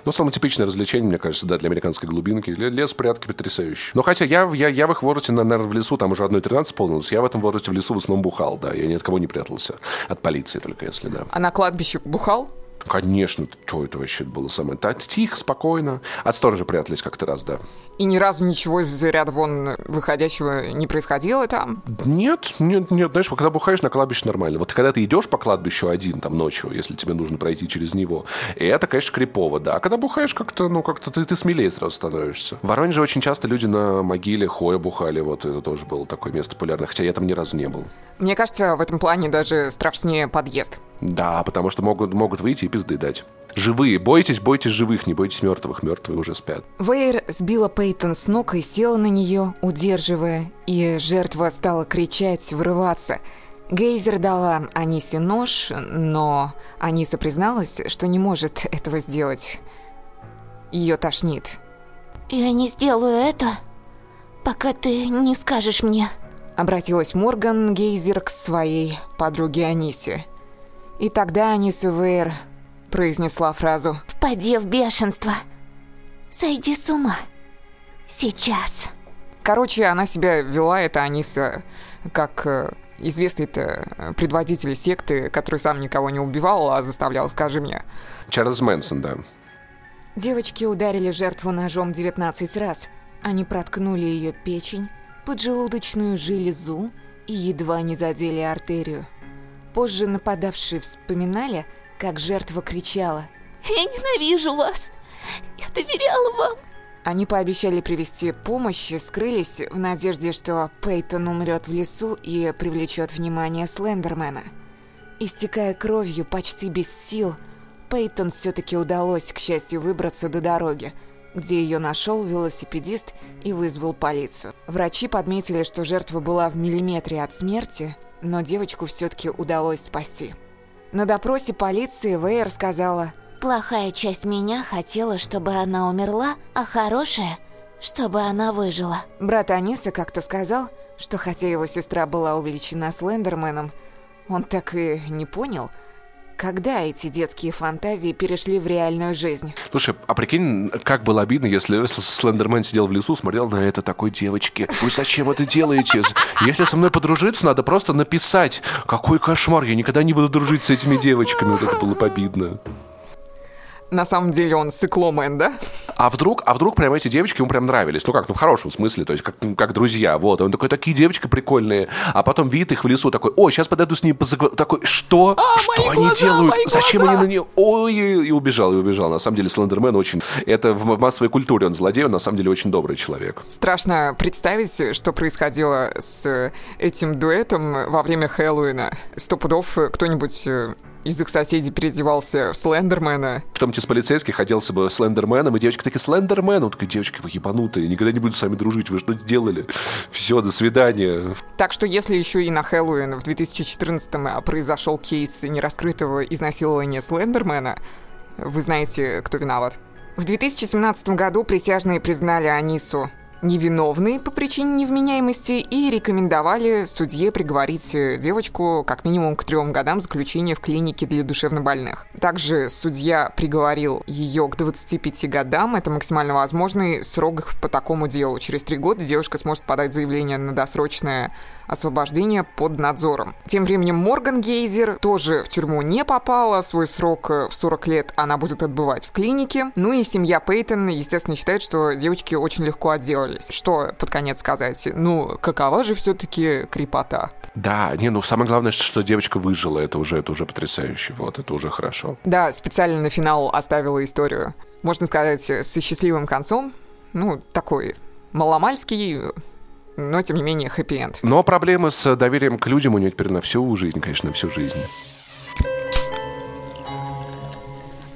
Ну, самое типичное развлечение, мне кажется, да, для американской глубинки. Лес, прятки потрясающий. Но хотя я, я, я в их возрасте, наверное, в лесу, там уже 1.13 исполнилось, я в этом возрасте в лесу в основном бухал, да. Я ни от кого не прятался. От полиции только, если, да. А на кладбище бухал? Конечно, что это вообще было самое? Да, тихо, спокойно. От сторожа прятались как-то раз, да. И ни разу ничего из ряда вон выходящего не происходило там? Нет, нет, нет. Знаешь, когда бухаешь на кладбище нормально. Вот когда ты идешь по кладбищу один там ночью, если тебе нужно пройти через него, и это, конечно, крипово, да. А когда бухаешь как-то, ну, как-то ты, ты смелее сразу становишься. В Воронеже очень часто люди на могиле Хоя бухали, вот это тоже было такое место популярное, хотя я там ни разу не был. Мне кажется, в этом плане даже страшнее подъезд. Да, потому что могут, могут выйти и пизды дать. Живые. Бойтесь, бойтесь живых, не бойтесь мертвых. Мертвые уже спят. Вейр сбила Пейтон с ног и села на нее, удерживая, и жертва стала кричать, вырываться. Гейзер дала Анисе нож, но Аниса призналась, что не может этого сделать. Ее тошнит. «Я не сделаю это, пока ты не скажешь мне», Обратилась Морган Гейзер к своей подруге Анисе. И тогда Аниса Вейр произнесла фразу «Впади в бешенство! Сойди с ума! Сейчас!» Короче, она себя вела, это Аниса, как э, известный-то предводитель секты, который сам никого не убивал, а заставлял, скажи мне. Чарльз Мэнсон, да. Девочки ударили жертву ножом 19 раз. Они проткнули ее печень, поджелудочную железу и едва не задели артерию. Позже нападавшие вспоминали, как жертва кричала «Я ненавижу вас! Я доверяла вам!» Они пообещали привести помощь и скрылись в надежде, что Пейтон умрет в лесу и привлечет внимание Слендермена. Истекая кровью почти без сил, Пейтон все-таки удалось, к счастью, выбраться до дороги – где ее нашел велосипедист и вызвал полицию. Врачи подметили, что жертва была в миллиметре от смерти, но девочку все-таки удалось спасти. На допросе полиции Вейер сказала, «Плохая часть меня хотела, чтобы она умерла, а хорошая, чтобы она выжила». Брат Аниса как-то сказал, что хотя его сестра была увлечена Слендерменом, он так и не понял, когда эти детские фантазии перешли в реальную жизнь. Слушай, а прикинь, как было обидно, если Слендермен сидел в лесу, смотрел на это такой девочки. Вы зачем это делаете? Если со мной подружиться, надо просто написать. Какой кошмар, я никогда не буду дружить с этими девочками. Вот это было победно на самом деле он сыкломен, да? А вдруг, а вдруг прям эти девочки ему прям нравились? Ну как, ну в хорошем смысле, то есть как, как друзья, вот. Он такой, такие девочки прикольные. А потом видит их в лесу, такой, о, сейчас подойду с ними позаговорю. Такой, что? А, что они глаза, делают? Зачем глаза? они на нее? Ой, и убежал, и убежал. На самом деле Слендермен очень... Это в массовой культуре он злодей, он на самом деле очень добрый человек. Страшно представить, что происходило с этим дуэтом во время Хэллоуина. Сто пудов кто-нибудь э, из их соседей переодевался в Слендермена. Кто-нибудь из полицейских оделся бы Слендерменом, и девочка такие, Слендермен? Он такой, девочки, вы ебанутые, никогда не буду с вами дружить, вы что делали? Все, до свидания. Так что если еще и на Хэллоуин в 2014-м произошел кейс нераскрытого изнасилования Слендермена, вы знаете, кто виноват. В 2017 году присяжные признали Анису невиновны по причине невменяемости и рекомендовали судье приговорить э, девочку как минимум к трем годам заключения в клинике для душевнобольных. Также судья приговорил ее к 25 годам. Это максимально возможный срок по такому делу. Через три года девушка сможет подать заявление на досрочное освобождение под надзором. Тем временем Морган Гейзер тоже в тюрьму не попала. Свой срок э, в 40 лет она будет отбывать в клинике. Ну и семья Пейтон, естественно, считает, что девочки очень легко отделались. Что под конец сказать? Ну, какова же все-таки крепота? Да, не, ну самое главное, что девочка выжила, это уже, это уже потрясающе, вот, это уже хорошо. Да, специально на финал оставила историю. Можно сказать, со счастливым концом. Ну, такой маломальский, но тем не менее хэппи-энд. Но проблемы с доверием к людям у нее теперь на всю жизнь, конечно, на всю жизнь.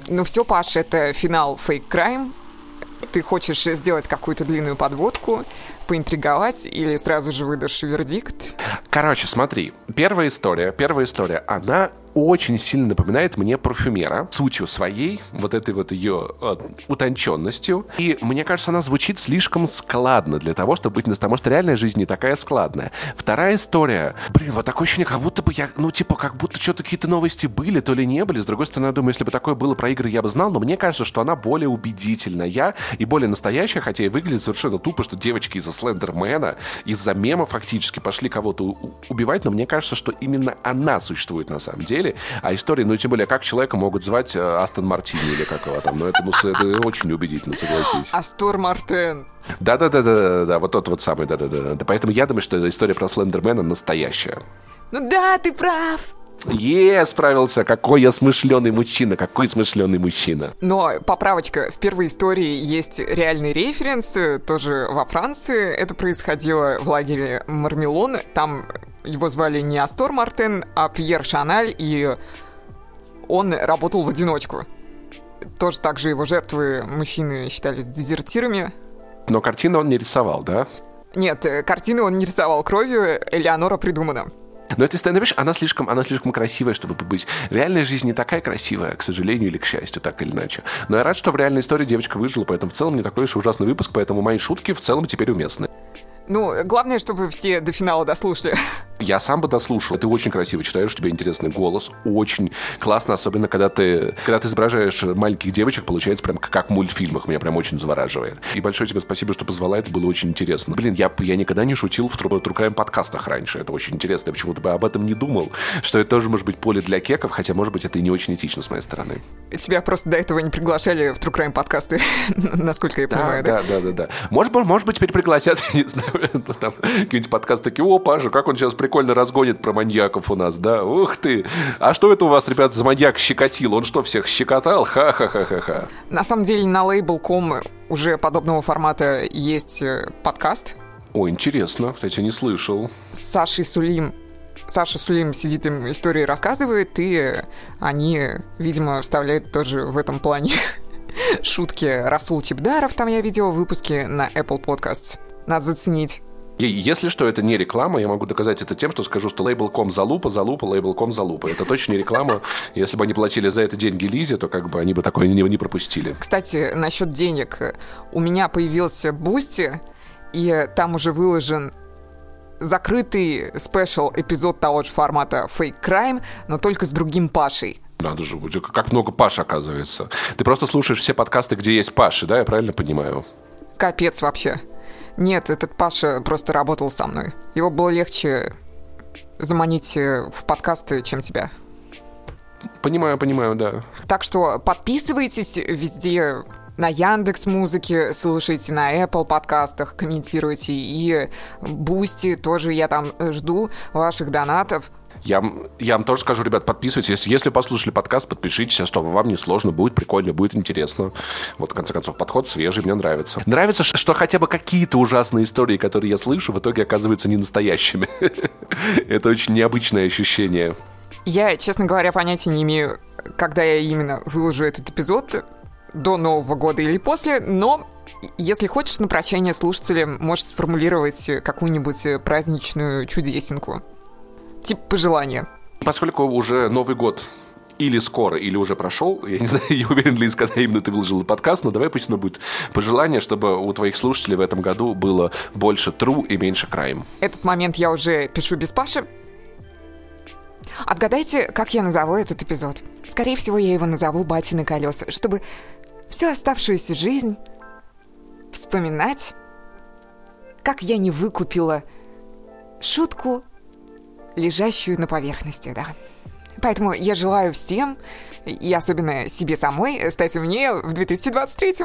Ну все, Паш, это финал Fake Crime. Ты хочешь сделать какую-то длинную подводку, поинтриговать или сразу же выдашь вердикт? Короче, смотри, первая история, первая история, она очень сильно напоминает мне парфюмера сутью своей, вот этой вот ее э, утонченностью. И мне кажется, она звучит слишком складно для того, чтобы быть... Потому что реальная жизнь не такая складная. Вторая история. Блин, вот такое ощущение, как будто бы я... Ну, типа, как будто что-то какие-то новости были, то ли не были. С другой стороны, я думаю, если бы такое было про игры, я бы знал. Но мне кажется, что она более убедительная и более настоящая, хотя и выглядит совершенно тупо, что девочки из-за Слендермена, из-за мема фактически пошли кого-то убивать. Но мне кажется, что именно она существует на самом деле. А история, ну, тем более, как человека могут звать э, Астон Мартини или как его там. Ну, это, ну, это очень убедительно, согласись. Астор Мартен. Да-да-да-да-да, вот тот вот самый, да-да-да. Поэтому я думаю, что история про Слендермена настоящая. Ну да, ты прав. Е, справился. Какой я смышленый мужчина, какой смышленый мужчина. Но поправочка, в первой истории есть реальный референс, э, тоже во Франции. Это происходило в лагере Мармелон. Там его звали не Астор Мартен, а Пьер Шаналь, и он работал в одиночку. Тоже так же его жертвы мужчины считались дезертирами. Но картины он не рисовал, да? Нет, э, картины он не рисовал кровью, Элеонора придумана. Но эта история, знаешь, она слишком, она слишком красивая, чтобы быть. Реальная жизнь не такая красивая, к сожалению или к счастью, так или иначе. Но я рад, что в реальной истории девочка выжила, поэтому в целом не такой уж ужасный выпуск, поэтому мои шутки в целом теперь уместны. Ну, главное, чтобы все до финала дослушали. Я сам бы дослушал. Ты очень красиво читаешь, у тебя интересный голос. Очень классно, особенно когда ты, когда ты изображаешь маленьких девочек, получается прям как в мультфильмах. Меня прям очень завораживает. И большое тебе спасибо, что позвала, это было очень интересно. Блин, я, я никогда не шутил в Трукаем подкастах раньше. Это очень интересно. Я почему-то бы об этом не думал, что это тоже может быть поле для кеков, хотя, может быть, это и не очень этично с моей стороны. Тебя просто до этого не приглашали в True подкасты, насколько я понимаю, да? Да, да, да, да. Может, может быть, теперь пригласят, не знаю, там какие-нибудь подкасты такие, о, Паша, как он сейчас прикольно разгонит про маньяков у нас, да? Ух ты! А что это у вас, ребята, за маньяк щекотил? Он что, всех щекотал? Ха-ха-ха-ха-ха. На самом деле на Label.com уже подобного формата есть э, подкаст. О, интересно, кстати, не слышал. С Сашей Сулим Саша Сулим сидит им истории рассказывает, и они, видимо, вставляют тоже в этом плане шутки Расул Чебдаров, там я видел выпуски на Apple Podcasts. Надо заценить. Если что, это не реклама, я могу доказать это тем, что скажу, что лейбл.ком залупа, залупа, лейбл.ком залупа. Это точно не реклама. Если бы они платили за это деньги Лизе, то как бы они бы такое не, не пропустили. Кстати, насчет денег. У меня появился Boosty, и там уже выложен закрытый special эпизод того же формата Fake Crime, но только с другим Пашей. Надо же, как много Паш оказывается. Ты просто слушаешь все подкасты, где есть Паши, да, я правильно понимаю? Капец вообще. Нет, этот Паша просто работал со мной. Его было легче заманить э, в подкасты, чем тебя. Понимаю, понимаю, да. Так что подписывайтесь везде на Яндекс Музыке, слушайте на Apple подкастах, комментируйте и Boosty тоже я там жду ваших донатов. Я, я вам тоже скажу, ребят, подписывайтесь. Если, если послушали подкаст, подпишитесь, а что вам не сложно, будет прикольно, будет интересно. Вот, в конце концов, подход свежий, мне нравится. Нравится, что хотя бы какие-то ужасные истории, которые я слышу, в итоге оказываются не настоящими. Это очень необычное ощущение. Я, честно говоря, понятия не имею, когда я именно выложу этот эпизод, до Нового года или после, но если хочешь на прощание слушателям, можешь сформулировать какую-нибудь праздничную чудесинку. Типа пожелания. Поскольку уже Новый год или скоро, или уже прошел. Я не знаю, я уверен ли, когда именно ты выложил подкаст, но давай пусть оно будет пожелание, чтобы у твоих слушателей в этом году было больше true и меньше crime. Этот момент я уже пишу без Паши. Отгадайте, как я назову этот эпизод. Скорее всего, я его назову «Бати на колеса», чтобы всю оставшуюся жизнь вспоминать, как я не выкупила шутку, лежащую на поверхности, да. Поэтому я желаю всем, и особенно себе самой, стать мне в 2023